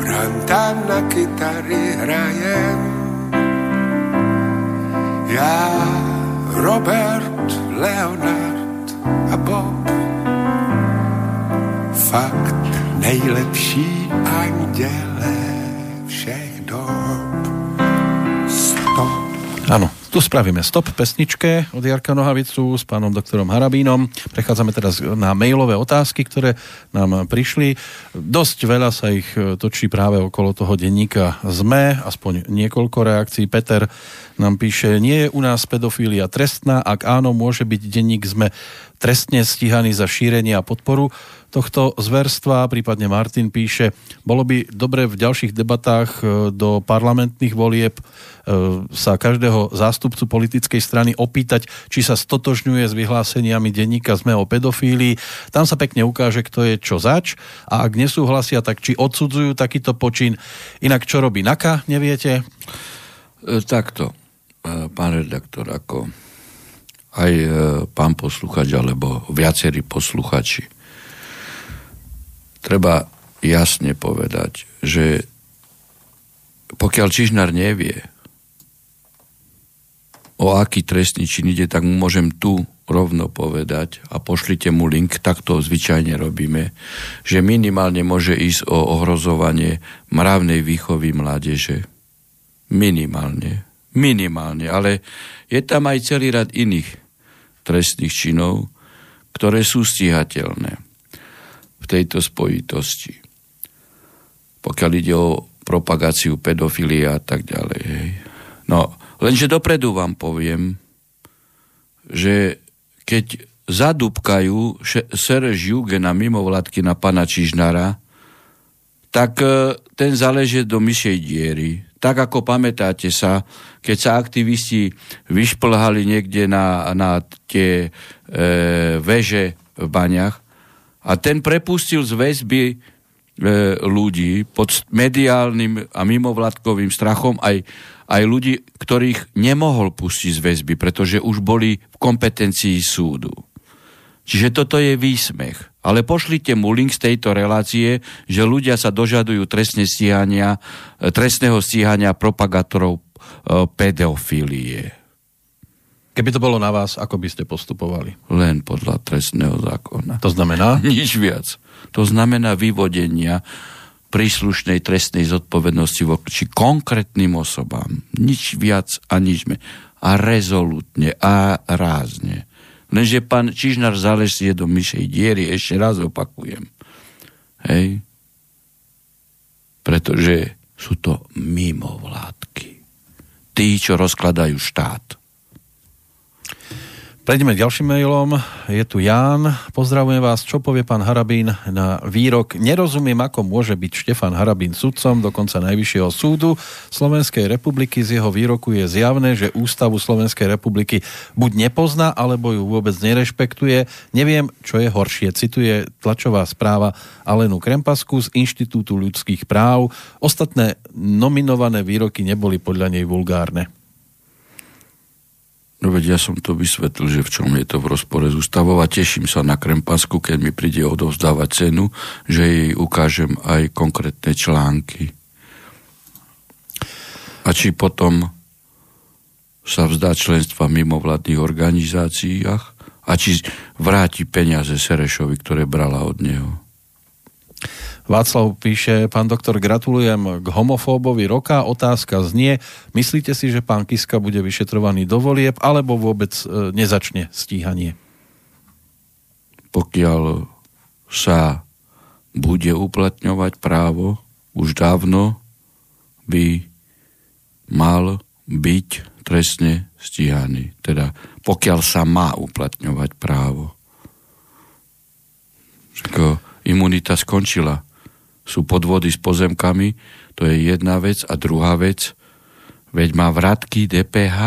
Speaker 4: tam na kytary hrajem. Já, Robert, Leonard a Bob, fakt nejlepší anděle
Speaker 1: tu spravíme stop pesničke od Jarka Nohavicu s pánom doktorom Harabínom. Prechádzame teraz na mailové otázky, ktoré nám prišli. Dosť veľa sa ich točí práve okolo toho denníka ZME, aspoň niekoľko reakcií. Peter nám píše, nie je u nás pedofília trestná, ak áno, môže byť denník ZME trestne stíhaný za šírenie a podporu tohto zverstva, prípadne Martin píše, bolo by dobre v ďalších debatách e, do parlamentných volieb e, sa každého zástupcu politickej strany opýtať, či sa stotožňuje s vyhláseniami denníka ZME o pedofílii. Tam sa pekne ukáže, kto je čo zač a ak nesúhlasia, tak či odsudzujú takýto počin. Inak čo robí NAKA, neviete?
Speaker 2: E, takto, pán redaktor, ako aj pán posluchač alebo viacerí posluchači treba jasne povedať, že pokiaľ Čižnár nevie, o aký trestný čin ide, tak mu môžem tu rovno povedať a pošlite mu link, tak to zvyčajne robíme, že minimálne môže ísť o ohrozovanie mravnej výchovy mládeže. Minimálne. Minimálne. Ale je tam aj celý rad iných trestných činov, ktoré sú stíhateľné tejto spojitosti. Pokiaľ ide o propagáciu pedofilie a tak ďalej. Hej. No, lenže dopredu vám poviem, že keď zadúbkajú Sereš Juge na mimovládky na pana Čižnara, tak e, ten záleží do myšej diery. Tak ako pamätáte sa, keď sa aktivisti vyšplhali niekde na, na tie e, veže v baňach a ten prepustil z väzby e, ľudí pod mediálnym a mimovládkovým strachom aj, aj ľudí, ktorých nemohol pustiť z väzby, pretože už boli v kompetencii súdu. Čiže toto je výsmech. Ale pošlite mu link z tejto relácie, že ľudia sa dožadujú trestne stíhania, e, trestného stíhania propagátorov e, pedofilie.
Speaker 1: Keby to bolo na vás, ako by ste postupovali?
Speaker 2: Len podľa trestného zákona.
Speaker 1: To znamená?
Speaker 2: Nič viac. To znamená vyvodenia príslušnej trestnej zodpovednosti voči konkrétnym osobám. Nič viac a nič menej. A rezolutne a rázne. Lenže pán Čižnár zalesie do myšej diery, ešte raz opakujem. Hej? Pretože sú to mimovládky. Tí, čo rozkladajú štát.
Speaker 1: Prejdeme k ďalším mailom. Je tu Ján. Pozdravujem vás. Čo povie pán Harabín na výrok? Nerozumiem, ako môže byť Štefan Harabín sudcom dokonca Najvyššieho súdu Slovenskej republiky. Z jeho výroku je zjavné, že Ústavu Slovenskej republiky buď nepozná, alebo ju vôbec nerešpektuje. Neviem, čo je horšie. Cituje tlačová správa Alenu Krempasku z Inštitútu ľudských práv. Ostatné nominované výroky neboli podľa nej vulgárne.
Speaker 2: No veď ja som to vysvetlil, že v čom je to v rozpore s ústavou a teším sa na Krempasku, keď mi príde odovzdávať cenu, že jej ukážem aj konkrétne články. A či potom sa vzdá členstva mimo vládnych organizáciách a či vráti peniaze Serešovi, ktoré brala od neho.
Speaker 1: Václav píše, pán doktor, gratulujem k homofóbovi roka. Otázka znie, myslíte si, že pán Kiska bude vyšetrovaný do volieb, alebo vôbec e, nezačne stíhanie?
Speaker 2: Pokiaľ sa bude uplatňovať právo, už dávno by mal byť trestne stíhaný. Teda pokiaľ sa má uplatňovať právo. Imunita skončila sú podvody s pozemkami, to je jedna vec. A druhá vec, veď má vratky DPH.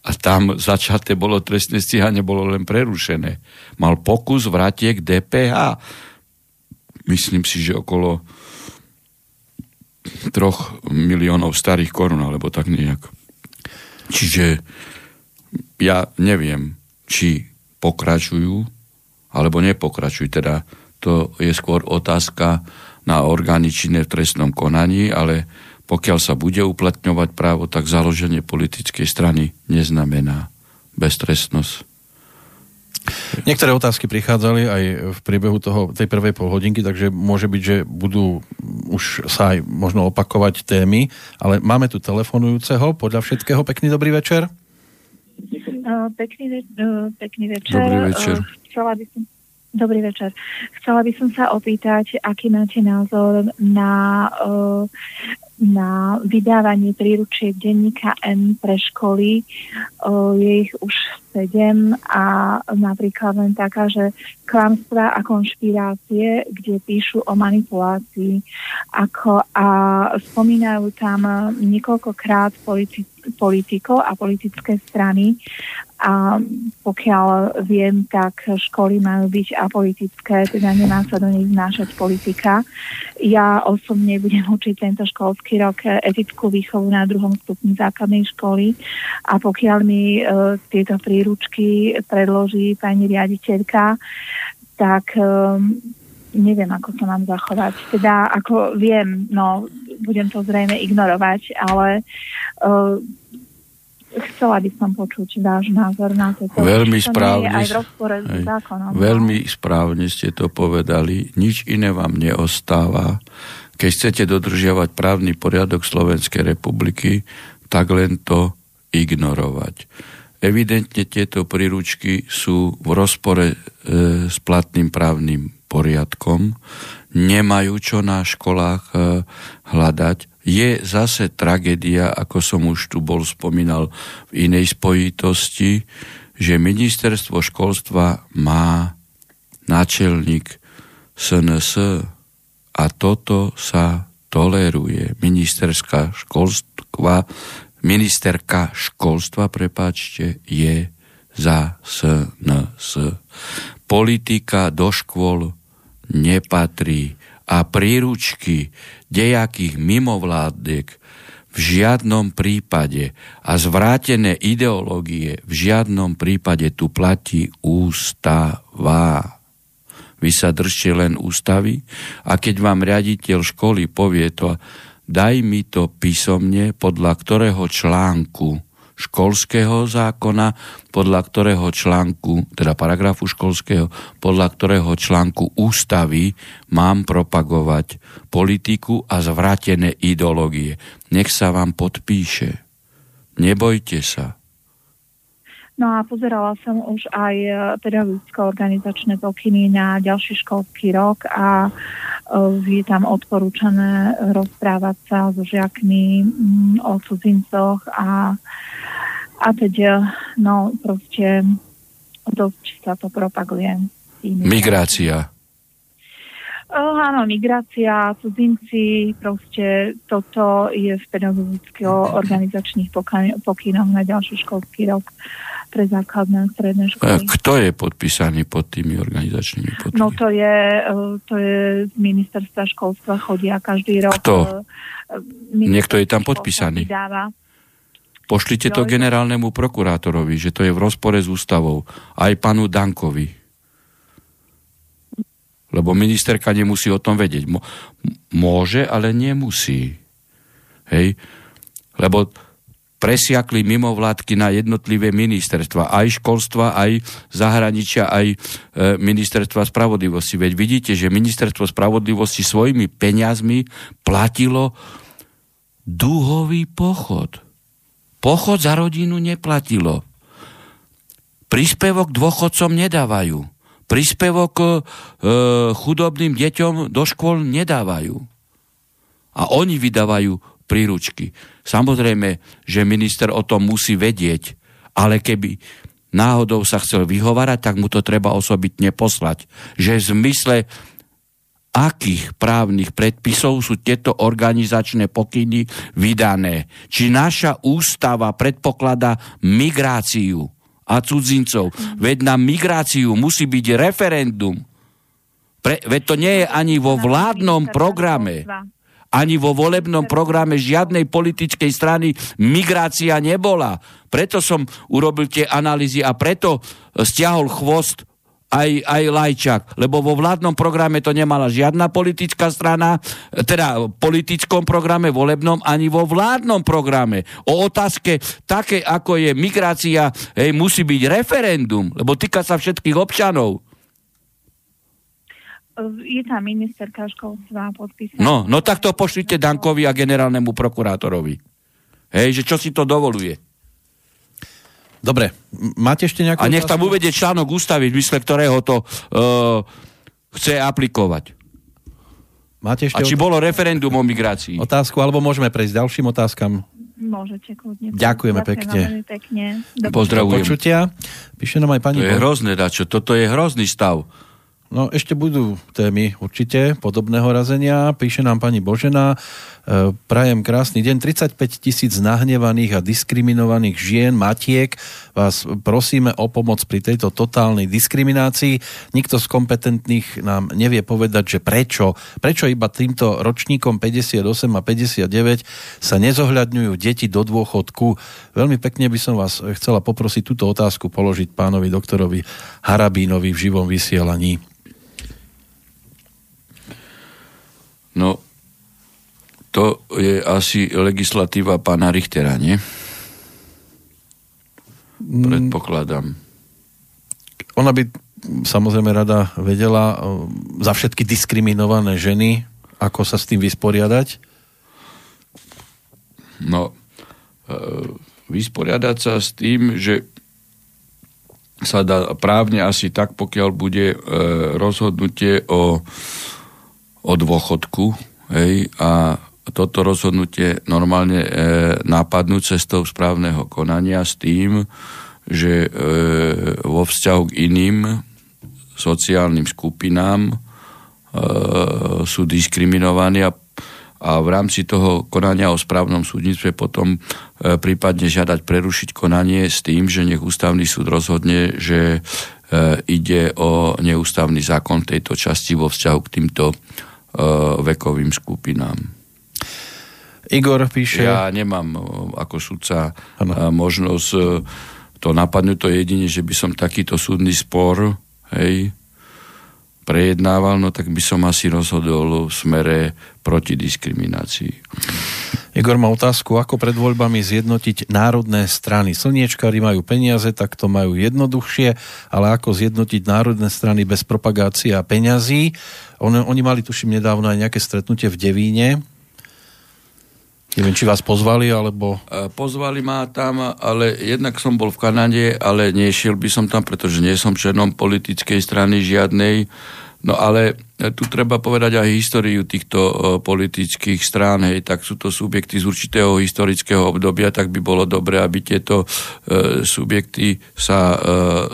Speaker 2: A tam začaté bolo trestné stíhanie, bolo len prerušené. Mal pokus vratiek DPH. Myslím si, že okolo troch miliónov starých korun, alebo tak nejak. Čiže ja neviem, či pokračujú, alebo nepokračujú. Teda to je skôr otázka na orgány činné v trestnom konaní, ale pokiaľ sa bude uplatňovať právo, tak založenie politickej strany neznamená beztrestnosť.
Speaker 1: Niektoré otázky prichádzali aj v priebehu toho, tej prvej polhodinky, takže môže byť, že budú už sa aj možno opakovať témy, ale máme tu telefonujúceho, podľa všetkého pekný dobrý večer.
Speaker 5: Pekný, pekný večer.
Speaker 2: Dobrý večer.
Speaker 5: Chcela by som Dobrý večer. Chcela by som sa opýtať, aký máte názor na, uh, na vydávanie príručiek denníka N pre školy. Uh, je ich už sedem a napríklad len taká, že klamstvá a konšpirácie, kde píšu o manipulácii ako, a spomínajú tam niekoľkokrát politi- politikov a politické strany a pokiaľ viem, tak školy majú byť apolitické, teda nemá sa do nich vnášať politika. Ja osobne budem učiť tento školský rok etickú výchovu na druhom stupni základnej školy a pokiaľ mi uh, tieto príručky predloží pani riaditeľka, tak um, neviem, ako sa mám zachovať. Teda, ako viem, no, budem to zrejme ignorovať, ale uh, chcela by som počuť váš názor na to.
Speaker 2: Veľmi správne,
Speaker 5: aj v rozpore s zákonom.
Speaker 2: Veľmi no. správne ste to povedali. Nič iné vám neostáva. Keď chcete dodržiavať právny poriadok Slovenskej republiky, tak len to ignorovať. Evidentne tieto príručky sú v rozpore e, s platným právnym poriadkom, nemajú čo na školách e, hľadať. Je zase tragédia, ako som už tu bol spomínal v inej spojitosti, že ministerstvo školstva má náčelník SNS a toto sa toleruje. Ministerská školstva, ministerka školstva, prepáčte, je za SNS. Politika do škôl nepatrí a príručky dejakých mimovládek v žiadnom prípade a zvrátené ideológie v žiadnom prípade tu platí ústava. Vy sa držte len ústavy a keď vám riaditeľ školy povie to, daj mi to písomne, podľa ktorého článku školského zákona, podľa ktorého článku, teda paragrafu školského, podľa ktorého článku ústavy mám propagovať politiku a zvrátené ideológie. Nech sa vám podpíše. Nebojte sa.
Speaker 5: No a pozerala som už aj e, pedagogicko-organizačné pokyny na ďalší školský rok a e, je tam odporúčané rozprávať sa so žiakmi mm, o cudzincoch a a teď, eh, no proste dosť sa to propaguje.
Speaker 2: Migrácia.
Speaker 5: Áno, migrácia, cudzinci, proste toto je v pedagogicko-organizačných pokynoch na ďalší školský rok pre základné a stredné školy.
Speaker 2: Kto je podpísaný pod tými organizačnými pokynmi?
Speaker 5: No to je, uh, to je z ministerstva školstva, chodia každý rok.
Speaker 2: Kto? Niekto je tam podpísaný.
Speaker 5: Vydáva.
Speaker 2: Pošlite to generálnemu prokurátorovi, že to je v rozpore s ústavou. Aj panu Dankovi. Lebo ministerka nemusí o tom vedieť. Môže, ale nemusí. Hej? Lebo presiakli mimovládky na jednotlivé ministerstva, aj školstva, aj zahraničia, aj e, ministerstva spravodlivosti. Veď vidíte, že ministerstvo spravodlivosti svojimi peniazmi platilo dúhový pochod. Pochod za rodinu neplatilo. Príspevok dôchodcom nedávajú. Príspevok e, chudobným deťom do škôl nedávajú. A oni vydávajú príručky. Samozrejme, že minister o tom musí vedieť, ale keby náhodou sa chcel vyhovárať, tak mu to treba osobitne poslať. Že v zmysle akých právnych predpisov sú tieto organizačné pokyny vydané. Či naša ústava predpokladá migráciu a cudzincov. Veď na migráciu musí byť referendum. Pre, veď to nie je ani vo vládnom programe ani vo volebnom programe žiadnej politickej strany migrácia nebola. Preto som urobil tie analýzy a preto stiahol chvost aj, aj Lajčák, lebo vo vládnom programe to nemala žiadna politická strana, teda v politickom programe, volebnom, ani vo vládnom programe. O otázke také, ako je migrácia, hej, musí byť referendum, lebo týka sa všetkých občanov.
Speaker 5: Je tam ministerka školstva podpísaná.
Speaker 2: No, no tak to pošlite Dankovi a generálnemu prokurátorovi. Hej, že čo si to dovoluje.
Speaker 1: Dobre, máte ešte nejakú...
Speaker 2: A nech tam uvedie článok ústavy, v mysle ktorého to uh, chce aplikovať.
Speaker 5: Máte
Speaker 2: ešte A či otázku? bolo referendum o migrácii?
Speaker 1: Otázku, alebo môžeme prejsť ďalším otázkam?
Speaker 5: Môžete kľudne.
Speaker 1: Ďakujeme pekne.
Speaker 5: pekne.
Speaker 2: Pozdravujem.
Speaker 1: Počutia. Píše nám aj pani...
Speaker 2: To je hrozné, Dačo. Toto je hrozný stav.
Speaker 1: No ešte budú témy určite podobného razenia. Píše nám pani Božena, e, prajem krásny deň. 35 tisíc nahnevaných a diskriminovaných žien, matiek. Vás prosíme o pomoc pri tejto totálnej diskriminácii. Nikto z kompetentných nám nevie povedať, že prečo. Prečo iba týmto ročníkom 58 a 59 sa nezohľadňujú deti do dôchodku. Veľmi pekne by som vás chcela poprosiť túto otázku položiť pánovi doktorovi Harabínovi v živom vysielaní.
Speaker 2: No, to je asi legislatíva pána Richtera, nie? Mm. Predpokladám.
Speaker 1: Ona by samozrejme rada vedela za všetky diskriminované ženy, ako sa s tým vysporiadať?
Speaker 2: No, e, vysporiadať sa s tým, že sa dá právne asi tak, pokiaľ bude e, rozhodnutie o, o dôchodku hej, a toto rozhodnutie normálne e, napadnúť cestou správneho konania s tým, že e, vo vzťahu k iným sociálnym skupinám e, sú diskriminovaní a a v rámci toho konania o správnom súdnictve potom e, prípadne žiadať prerušiť konanie s tým, že nech ústavný súd rozhodne, že e, ide o neústavný zákon tejto časti vo vzťahu k týmto vekovým skupinám.
Speaker 1: Igor píše...
Speaker 2: Ja nemám e, ako sudca ano. možnosť e, to napadnúť, to jedine, že by som takýto súdny spor hej, prejednával, no tak by som asi rozhodol v smere proti diskriminácii.
Speaker 1: Igor má otázku, ako pred voľbami zjednotiť národné strany. Slniečkári majú peniaze, tak to majú jednoduchšie, ale ako zjednotiť národné strany bez propagácie a peňazí. On, oni mali, tuším, nedávno aj nejaké stretnutie v Devíne, Neviem, či vás pozvali, alebo...
Speaker 2: Pozvali ma tam, ale jednak som bol v Kanade, ale nešiel by som tam, pretože nie som členom politickej strany žiadnej. No ale tu treba povedať aj históriu týchto politických strán, hej, tak sú to subjekty z určitého historického obdobia, tak by bolo dobré, aby tieto e, subjekty sa e,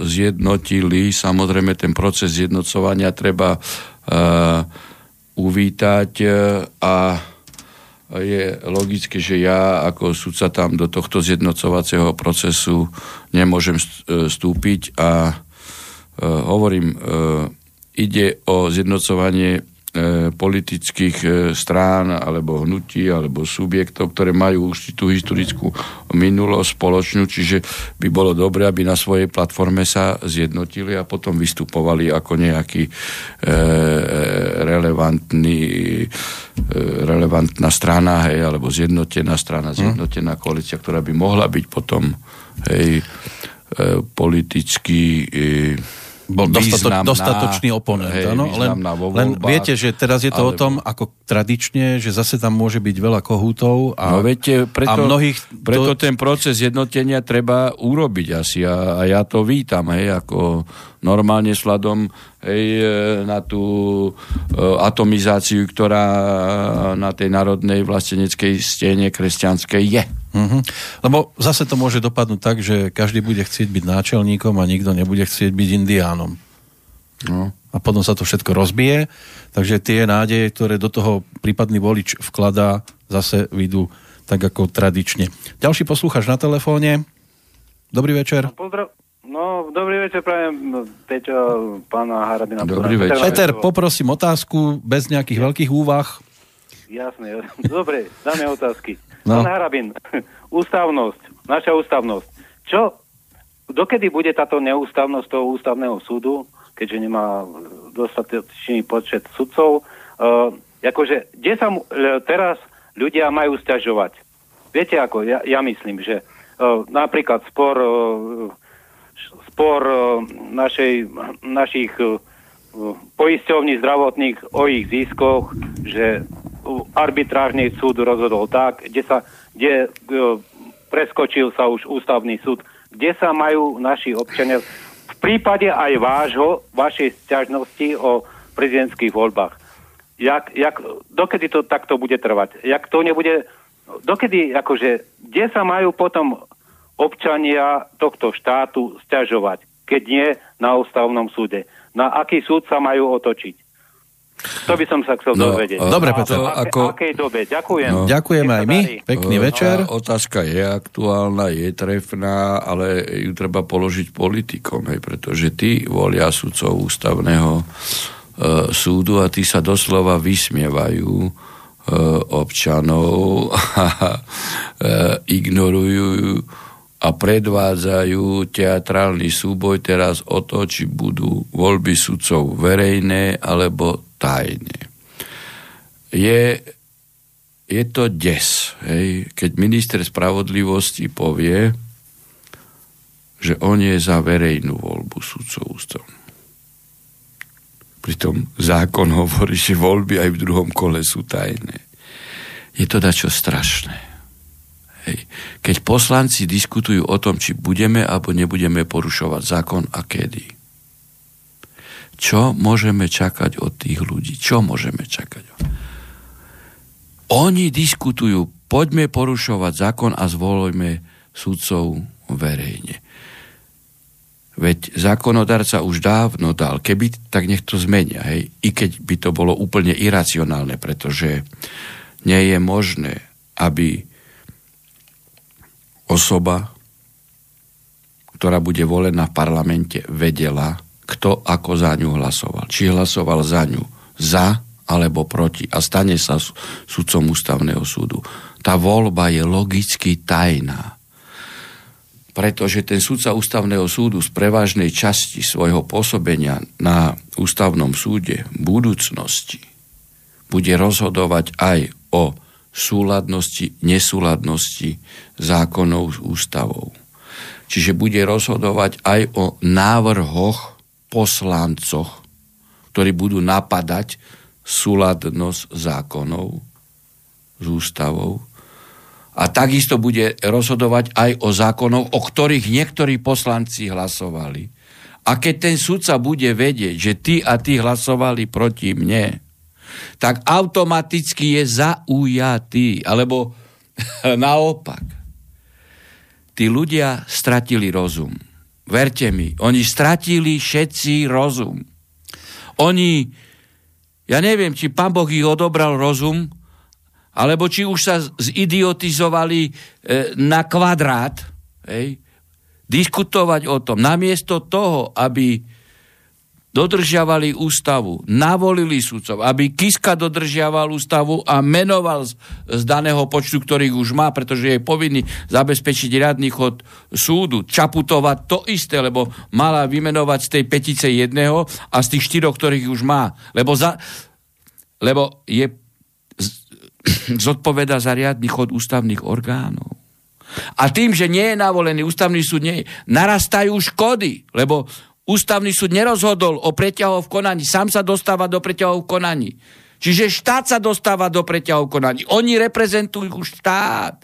Speaker 2: zjednotili. Samozrejme, ten proces zjednocovania treba e, uvítať e, a je logické, že ja ako sudca tam do tohto zjednocovacieho procesu nemôžem vstúpiť a e, hovorím, e, ide o zjednocovanie E, politických e, strán alebo hnutí alebo subjektov, ktoré majú už tú historickú minulosť spoločnú, čiže by bolo dobré, aby na svojej platforme sa zjednotili a potom vystupovali ako nejaký e, relevantný e, relevantná strana, hej, alebo zjednotená strana, hm. zjednotená koalícia, ktorá by mohla byť potom hej, e, politicky e,
Speaker 1: bol dostato, dostatočný oponent. Hej, áno? Len, len viete, že teraz je to alebo... o tom, ako tradične, že zase tam môže byť veľa kohútov a,
Speaker 2: no viete, preto, a mnohých... Preto to... ten proces jednotenia treba urobiť asi a, a ja to vítam, hej, ako normálne sladom hej, e, na tú e, atomizáciu, ktorá na tej národnej vlasteneckej stene kresťanskej je.
Speaker 1: Mm-hmm. Lebo zase to môže dopadnúť tak, že každý bude chcieť byť náčelníkom a nikto nebude chcieť byť indiánom. No. A potom sa to všetko rozbije, takže tie nádeje, ktoré do toho prípadný volič vkladá, zase vyjdú tak ako tradične. Ďalší posluchač na telefóne. Dobrý večer.
Speaker 6: No, pozdrav, no dobrý večer, prajem Peťo, pána Harabina.
Speaker 2: Dobrý večer.
Speaker 1: Peter, poprosím otázku bez nejakých veľkých úvah.
Speaker 6: Jasné, dobre, dáme otázky. No. Pán Harabin, ústavnosť, naša ústavnosť. Čo, dokedy bude táto neústavnosť toho ústavného súdu, keďže nemá dostatočný počet sudcov, uh, akože, kde sa mu, teraz ľudia majú stiažovať? Viete ako, ja, ja myslím, že uh, napríklad spor, uh, spor uh, našej, našich uh, poisťovní zdravotných o ich ziskoch, že arbitrárny súd rozhodol tak, kde sa, kde e, preskočil sa už ústavný súd, kde sa majú naši občania v prípade aj vášho, vašej sťažnosti o prezidentských voľbách. Jak, jak, dokedy to takto bude trvať? Jak to nebude, dokedy, akože, kde sa majú potom občania tohto štátu sťažovať, keď nie na ústavnom súde? Na aký súd sa majú otočiť? To by som sa chcel no, dozvedieť.
Speaker 1: Dobre, Peter.
Speaker 6: Ako... Akej dobe? Ďakujem. No.
Speaker 1: Ďakujeme aj my. Pekný večer.
Speaker 2: A otázka je aktuálna, je trefná, ale ju treba položiť politikom, hej, pretože tí volia sudcov ústavného e, súdu a tí sa doslova vysmievajú e, občanov a e, ignorujú a predvádzajú teatrálny súboj teraz o to, či budú voľby sudcov verejné alebo tajne. Je, je to des, hej, keď minister spravodlivosti povie, že on je za verejnú voľbu sudcov ústavnú. Pritom zákon hovorí, že voľby aj v druhom kole sú tajné. Je to dačo strašné. Hej. Keď poslanci diskutujú o tom, či budeme alebo nebudeme porušovať zákon a kedy. Čo môžeme čakať od tých ľudí? Čo môžeme čakať? Oni diskutujú, poďme porušovať zákon a zvolujme sudcov verejne. Veď zákonodarca už dávno dal, keby, tak nech to zmenia. Hej. I keď by to bolo úplne iracionálne, pretože nie je možné, aby osoba, ktorá bude volená v parlamente, vedela, kto ako za ňu hlasoval. Či hlasoval za ňu za alebo proti a stane sa sudcom ústavného súdu. Tá voľba je logicky tajná pretože ten sudca ústavného súdu z prevažnej časti svojho pôsobenia na ústavnom súde v budúcnosti bude rozhodovať aj o súladnosti, nesúladnosti zákonov s ústavou. Čiže bude rozhodovať aj o návrhoch poslancoch, ktorí budú napadať súladnosť zákonov s ústavou a takisto bude rozhodovať aj o zákonoch, o ktorých niektorí poslanci hlasovali. A keď ten sudca bude vedieť, že ty a ty hlasovali proti mne, tak automaticky je zaujatý. Alebo naopak. Tí ľudia stratili rozum. Verte mi, oni stratili všetci rozum. Oni, ja neviem, či pán Boh ich odobral rozum, alebo či už sa zidiotizovali e, na kvadrát, hej, diskutovať o tom. Namiesto toho, aby dodržiavali ústavu, navolili sudcov, aby Kiska dodržiaval ústavu a menoval z, z daného počtu, ktorých už má, pretože je povinný zabezpečiť riadny chod súdu, čaputovať to isté, lebo mala vymenovať z tej petice jedného a z tých štyroch, ktorých už má. Lebo, za, lebo je zodpoveda za riadny chod ústavných orgánov. A tým, že nie je navolený ústavný súd, nie, narastajú škody, lebo ústavný súd nerozhodol o preťahov v konaní, sám sa dostáva do preťahov v konaní. Čiže štát sa dostáva do preťahov v konaní. Oni reprezentujú štát.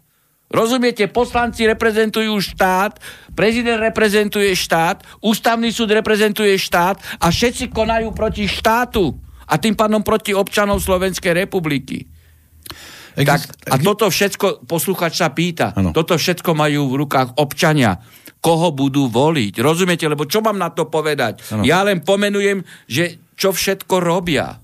Speaker 2: Rozumiete, poslanci reprezentujú štát, prezident reprezentuje štát, ústavný súd reprezentuje štát a všetci konajú proti štátu a tým pádom proti občanov Slovenskej republiky. Exist- tak, a toto všetko, posluchač sa pýta, ano. toto všetko majú v rukách občania koho budú voliť. Rozumiete? Lebo čo mám na to povedať? Ano. Ja len pomenujem, že čo všetko robia.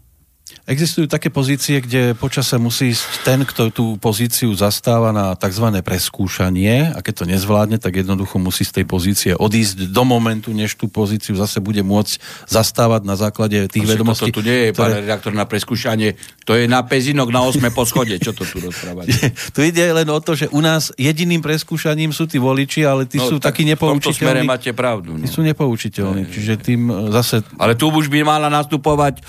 Speaker 1: Existujú také pozície, kde počase musí ísť ten, kto tú pozíciu zastáva na tzv. preskúšanie a keď to nezvládne, tak jednoducho musí z tej pozície odísť do momentu, než tú pozíciu zase bude môcť zastávať na základe tých Asi vedomostí.
Speaker 2: To tu nie je, ktoré... pán redaktor, na preskúšanie, to je na pezinok na 8 poschode. Čo to tu rozprávate?
Speaker 1: tu ide len o to, že u nás jediným preskúšaním sú tí voliči, ale tí no, sú tak takí nepoučiteľní. V tomto smere
Speaker 2: máte pravdu. No.
Speaker 1: Tí sú nepoučiteľní, čiže tým e, zase...
Speaker 2: Ale tu už by mala nastupovať e,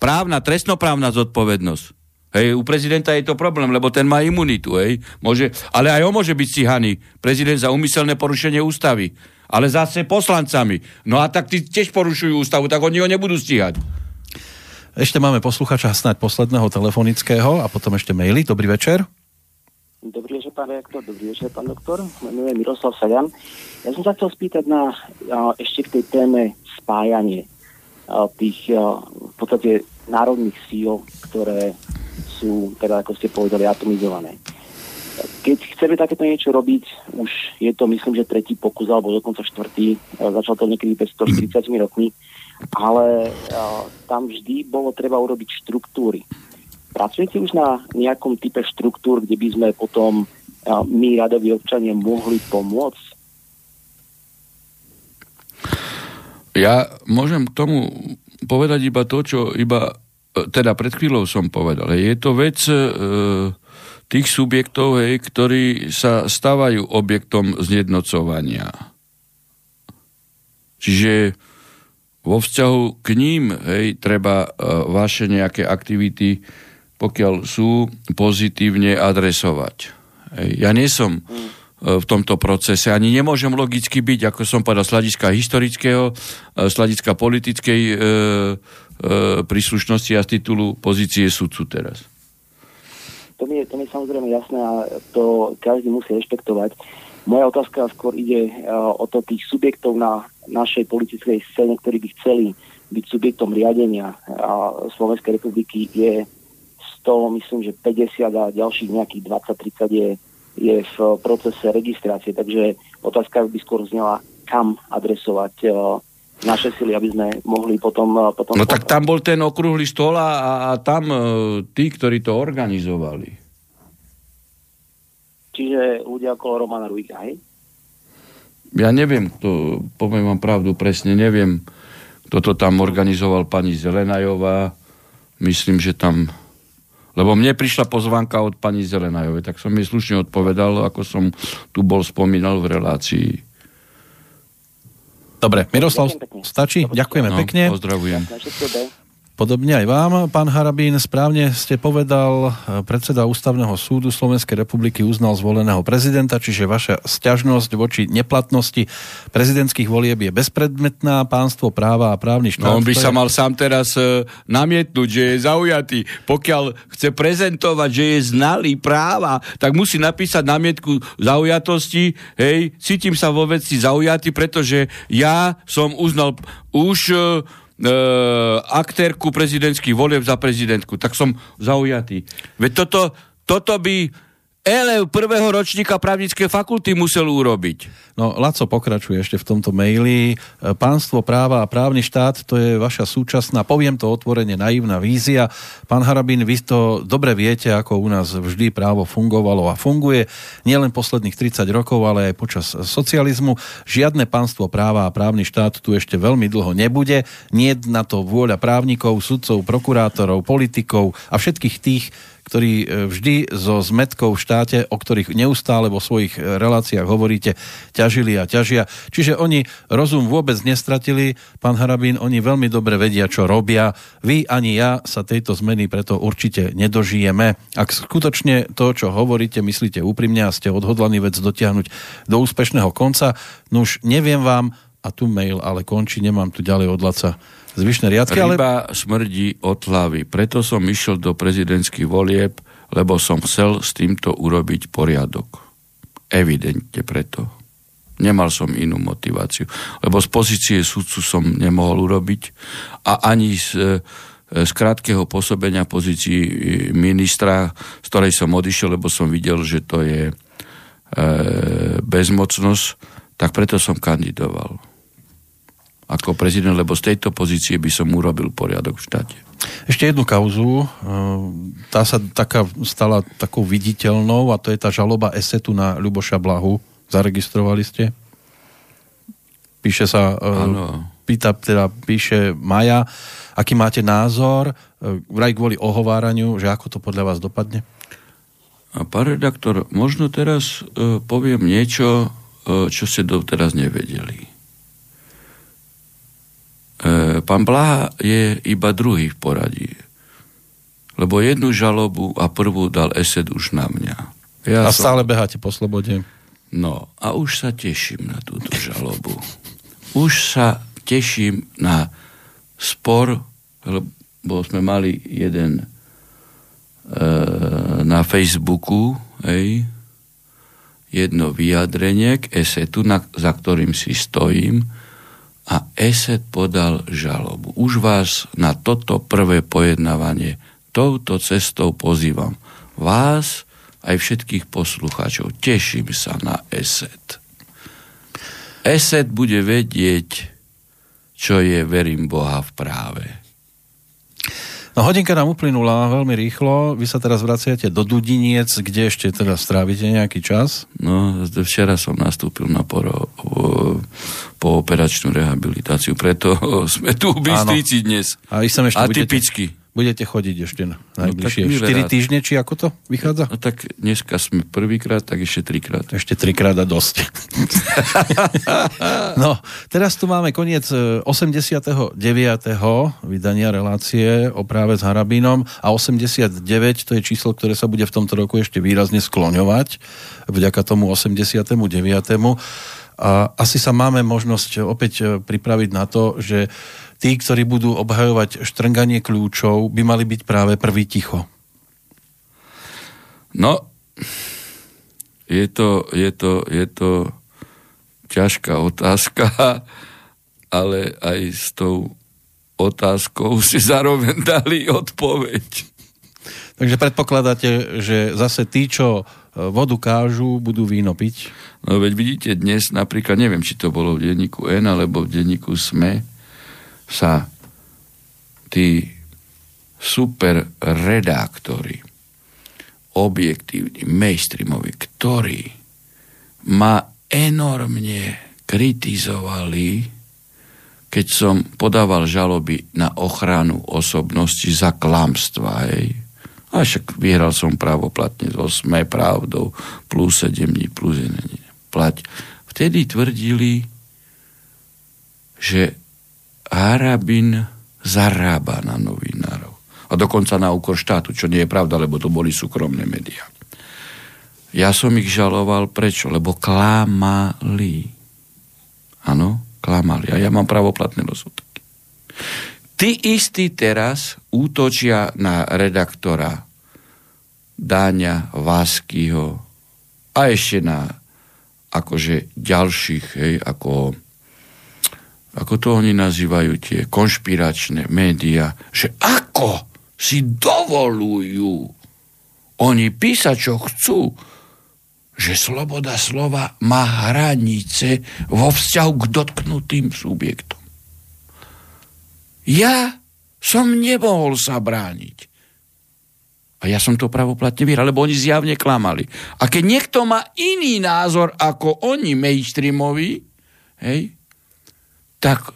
Speaker 2: právna, trestnoprávna zodpovednosť. Hej, u prezidenta je to problém, lebo ten má imunitu, hej. Môže, ale aj on môže byť stíhaný. Prezident za umyselné porušenie ústavy. Ale zase poslancami. No a tak tí tiež porušujú ústavu, tak oni ho nebudú stíhať.
Speaker 1: Ešte máme posluchača snáď posledného telefonického a potom ešte maily. Dobrý večer.
Speaker 7: Dobrý večer, pán reaktor, dobrý večer, pán doktor. Menujem Miroslav Sajan. Ja som sa chcel spýtať na, ešte k tej téme spájanie tých v podstate národných síl, ktoré sú, teda ako ste povedali, atomizované. Keď chceme takéto niečo robiť, už je to myslím, že tretí pokus, alebo dokonca štvrtý, začal to niekedy pred 140 rokmi, ale tam vždy bolo treba urobiť štruktúry. Pracujete už na nejakom type štruktúr, kde by sme potom my, radoví občania, mohli pomôcť?
Speaker 2: Ja môžem k tomu povedať iba to, čo iba e, teda pred chvíľou som povedal. Je to vec e, tých subjektov, hej, ktorí sa stávajú objektom zjednocovania. Čiže vo vzťahu k ním hej, treba e, vaše nejaké aktivity, pokiaľ sú, pozitívne adresovať. Hej. Ja nie som mm v tomto procese. Ani nemôžem logicky byť, ako som povedal, z historického, e, z politickej e, e, príslušnosti a z titulu pozície sudcu teraz.
Speaker 7: To mi je to mi je samozrejme jasné a to každý musí rešpektovať. Moja otázka skôr ide uh, o to tých subjektov na našej politickej scéne, ktorí by chceli byť subjektom riadenia a Slovenskej republiky je 100, myslím, že 50 a ďalších nejakých 20-30 je, je v procese registrácie. Takže otázka by skôr znela, kam adresovať uh, naše sily, aby sme mohli potom... Uh, potom
Speaker 2: no tak tam bol ten okrúhly stôl a, a tam uh, tí, ktorí to organizovali.
Speaker 7: Čiže ľudia okolo Romana Rujka, hej?
Speaker 2: Ja neviem, kto, poviem vám pravdu, presne neviem, kto to tam organizoval, pani Zelenajová. Myslím, že tam... Lebo mne prišla pozvanka od pani Zelenajovej, tak som jej slušne odpovedal, ako som tu bol spomínal v relácii.
Speaker 1: Dobre, Miroslav, stačí? Ďakujeme
Speaker 2: no,
Speaker 1: pekne.
Speaker 2: Pozdravujem.
Speaker 1: Podobne aj vám, pán Harabín, správne ste povedal, e, predseda Ústavného súdu Slovenskej republiky uznal zvoleného prezidenta, čiže vaša sťažnosť voči neplatnosti prezidentských volieb je bezpredmetná, pánstvo práva a právny štát.
Speaker 2: No on by sa mal sám teraz e, namietnúť, že je zaujatý. Pokiaľ chce prezentovať, že je znalý práva, tak musí napísať namietku zaujatosti, hej, cítim sa vo veci zaujatý, pretože ja som uznal už e, e, aktérku prezidentských volieb za prezidentku. Tak som zaujatý. Veď toto, toto by elev prvého ročníka právnickej fakulty musel urobiť.
Speaker 1: No, Laco pokračuje ešte v tomto maili. Pánstvo práva a právny štát, to je vaša súčasná, poviem to otvorene, naivná vízia. Pán Harabín, vy to dobre viete, ako u nás vždy právo fungovalo a funguje. Nielen posledných 30 rokov, ale aj počas socializmu. Žiadne pánstvo práva a právny štát tu ešte veľmi dlho nebude. Nie na to vôľa právnikov, sudcov, prokurátorov, politikov a všetkých tých, ktorí e, vždy so zmetkou v štáte, o ktorých neustále vo svojich e, reláciách hovoríte, ťažili a ťažia. Čiže oni rozum vôbec nestratili, pán Harabín, oni veľmi dobre vedia, čo robia. Vy ani ja sa tejto zmeny preto určite nedožijeme. Ak skutočne to, čo hovoríte, myslíte úprimne a ste odhodlaní vec dotiahnuť do úspešného konca, no už neviem vám, a tu mail ale končí, nemám tu ďalej od zvyšné riadky.
Speaker 2: Ryba ale... smrdí od hlavy. Preto som išiel do prezidentských volieb, lebo som chcel s týmto urobiť poriadok. Evidentne preto. Nemal som inú motiváciu. Lebo z pozície sudcu som nemohol urobiť a ani z, e, z krátkeho pôsobenia pozícii ministra, z ktorej som odišiel, lebo som videl, že to je e, bezmocnosť, tak preto som kandidoval ako prezident, lebo z tejto pozície by som urobil poriadok v štáte.
Speaker 1: Ešte jednu kauzu, e, tá sa taká, stala takou viditeľnou a to je tá žaloba Esetu na Ľuboša Blahu. Zaregistrovali ste? Píše sa, e, ano. pýta, teda píše Maja, aký máte názor, e, vraj kvôli ohováraniu, že ako to podľa vás dopadne?
Speaker 2: A pán redaktor, možno teraz uh, poviem niečo, uh, čo ste doteraz nevedeli. E, pán Blaha je iba druhý v poradí. Lebo jednu žalobu a prvú dal Esed už na mňa.
Speaker 1: Ja a stále som... beháte po slobode.
Speaker 2: No a už sa teším na túto žalobu. Už sa teším na spor, lebo sme mali jeden e, na Facebooku, hej, jedno vyjadrenie k esetu, na, za ktorým si stojím, a ESET podal žalobu. Už vás na toto prvé pojednávanie touto cestou pozývam. Vás aj všetkých poslucháčov. Teším sa na ESET. ESET bude vedieť, čo je verím Boha v práve.
Speaker 1: No hodinka nám uplynula veľmi rýchlo. Vy sa teraz vraciate do Dudiniec, kde ešte teda strávite nejaký čas?
Speaker 2: No, včera som nastúpil na poro, po operačnú rehabilitáciu, preto sme tu v Bystrici dnes.
Speaker 1: A ešte
Speaker 2: Atypicky.
Speaker 1: Budete budete chodiť ešte na najbližšie no, 4 týždne, či ako to vychádza?
Speaker 2: No tak dneska sme prvýkrát, tak ešte trikrát.
Speaker 1: Ešte trikrát a dosť. no, teraz tu máme koniec 89. E, vydania relácie o práve s Harabínom a 89 to je číslo, ktoré sa bude v tomto roku ešte výrazne skloňovať vďaka tomu 89. A asi sa máme možnosť opäť e, pripraviť na to, že tí, ktorí budú obhajovať štrnganie kľúčov, by mali byť práve prvý ticho.
Speaker 2: No, je to, je to, je to ťažká otázka, ale aj s tou otázkou si zároveň dali odpoveď.
Speaker 1: Takže predpokladáte, že zase tí, čo e, vodu kážu, budú víno piť?
Speaker 2: No veď vidíte, dnes napríklad, neviem, či to bolo v denníku N alebo v denníku SME, sa tí super redaktori, objektívni, mainstreamovi, ktorí ma enormne kritizovali, keď som podával žaloby na ochranu osobnosti za klamstva. Hej. A však vyhral som právoplatne so sme pravdou plus 7 dní plus 1 plať. Vtedy tvrdili, že Harabin zarába na novinárov. A dokonca na úkor štátu, čo nie je pravda, lebo to boli súkromné médiá. Ja som ich žaloval prečo? Lebo klamali. Áno, klamali. A ja mám pravoplatné rozsudky. Tí istí teraz útočia na redaktora Dáňa Váskyho a ešte na akože ďalších, hej, ako ako to oni nazývajú tie konšpiračné médiá, že ako si dovolujú oni písať, čo chcú, že sloboda slova má hranice vo vzťahu k dotknutým subjektom. Ja som nemohol sa brániť. A ja som to pravoplatne vyhral, lebo oni zjavne klamali. A keď niekto má iný názor ako oni mainstreamoví, hej, tak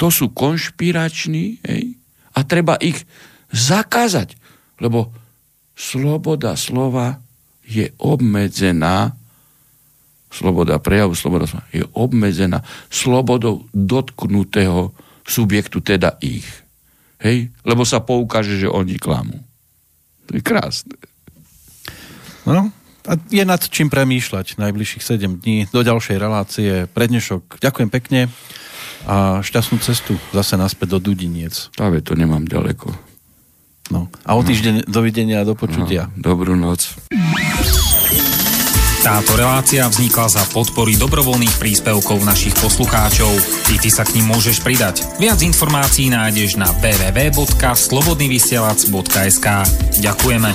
Speaker 2: to sú konšpirační hej, a treba ich zakázať, lebo sloboda slova je obmedzená sloboda prejavu, sloboda slova je obmedzená slobodou dotknutého subjektu, teda ich. Hej? Lebo sa poukáže, že oni klamú. To je krásne.
Speaker 1: No, a je nad čím premýšľať najbližších 7 dní do ďalšej relácie. Prednešok ďakujem pekne a šťastnú cestu zase naspäť do Dudiniec.
Speaker 2: Práve to nemám ďaleko.
Speaker 1: No. A o týždeň no. dovidenia a do počutia.
Speaker 2: No, dobrú noc.
Speaker 8: Táto relácia vznikla za podpory dobrovoľných príspevkov našich poslucháčov. I ty sa k ním môžeš pridať. Viac informácií nájdeš na www.slobodnyvysielac.sk Ďakujeme.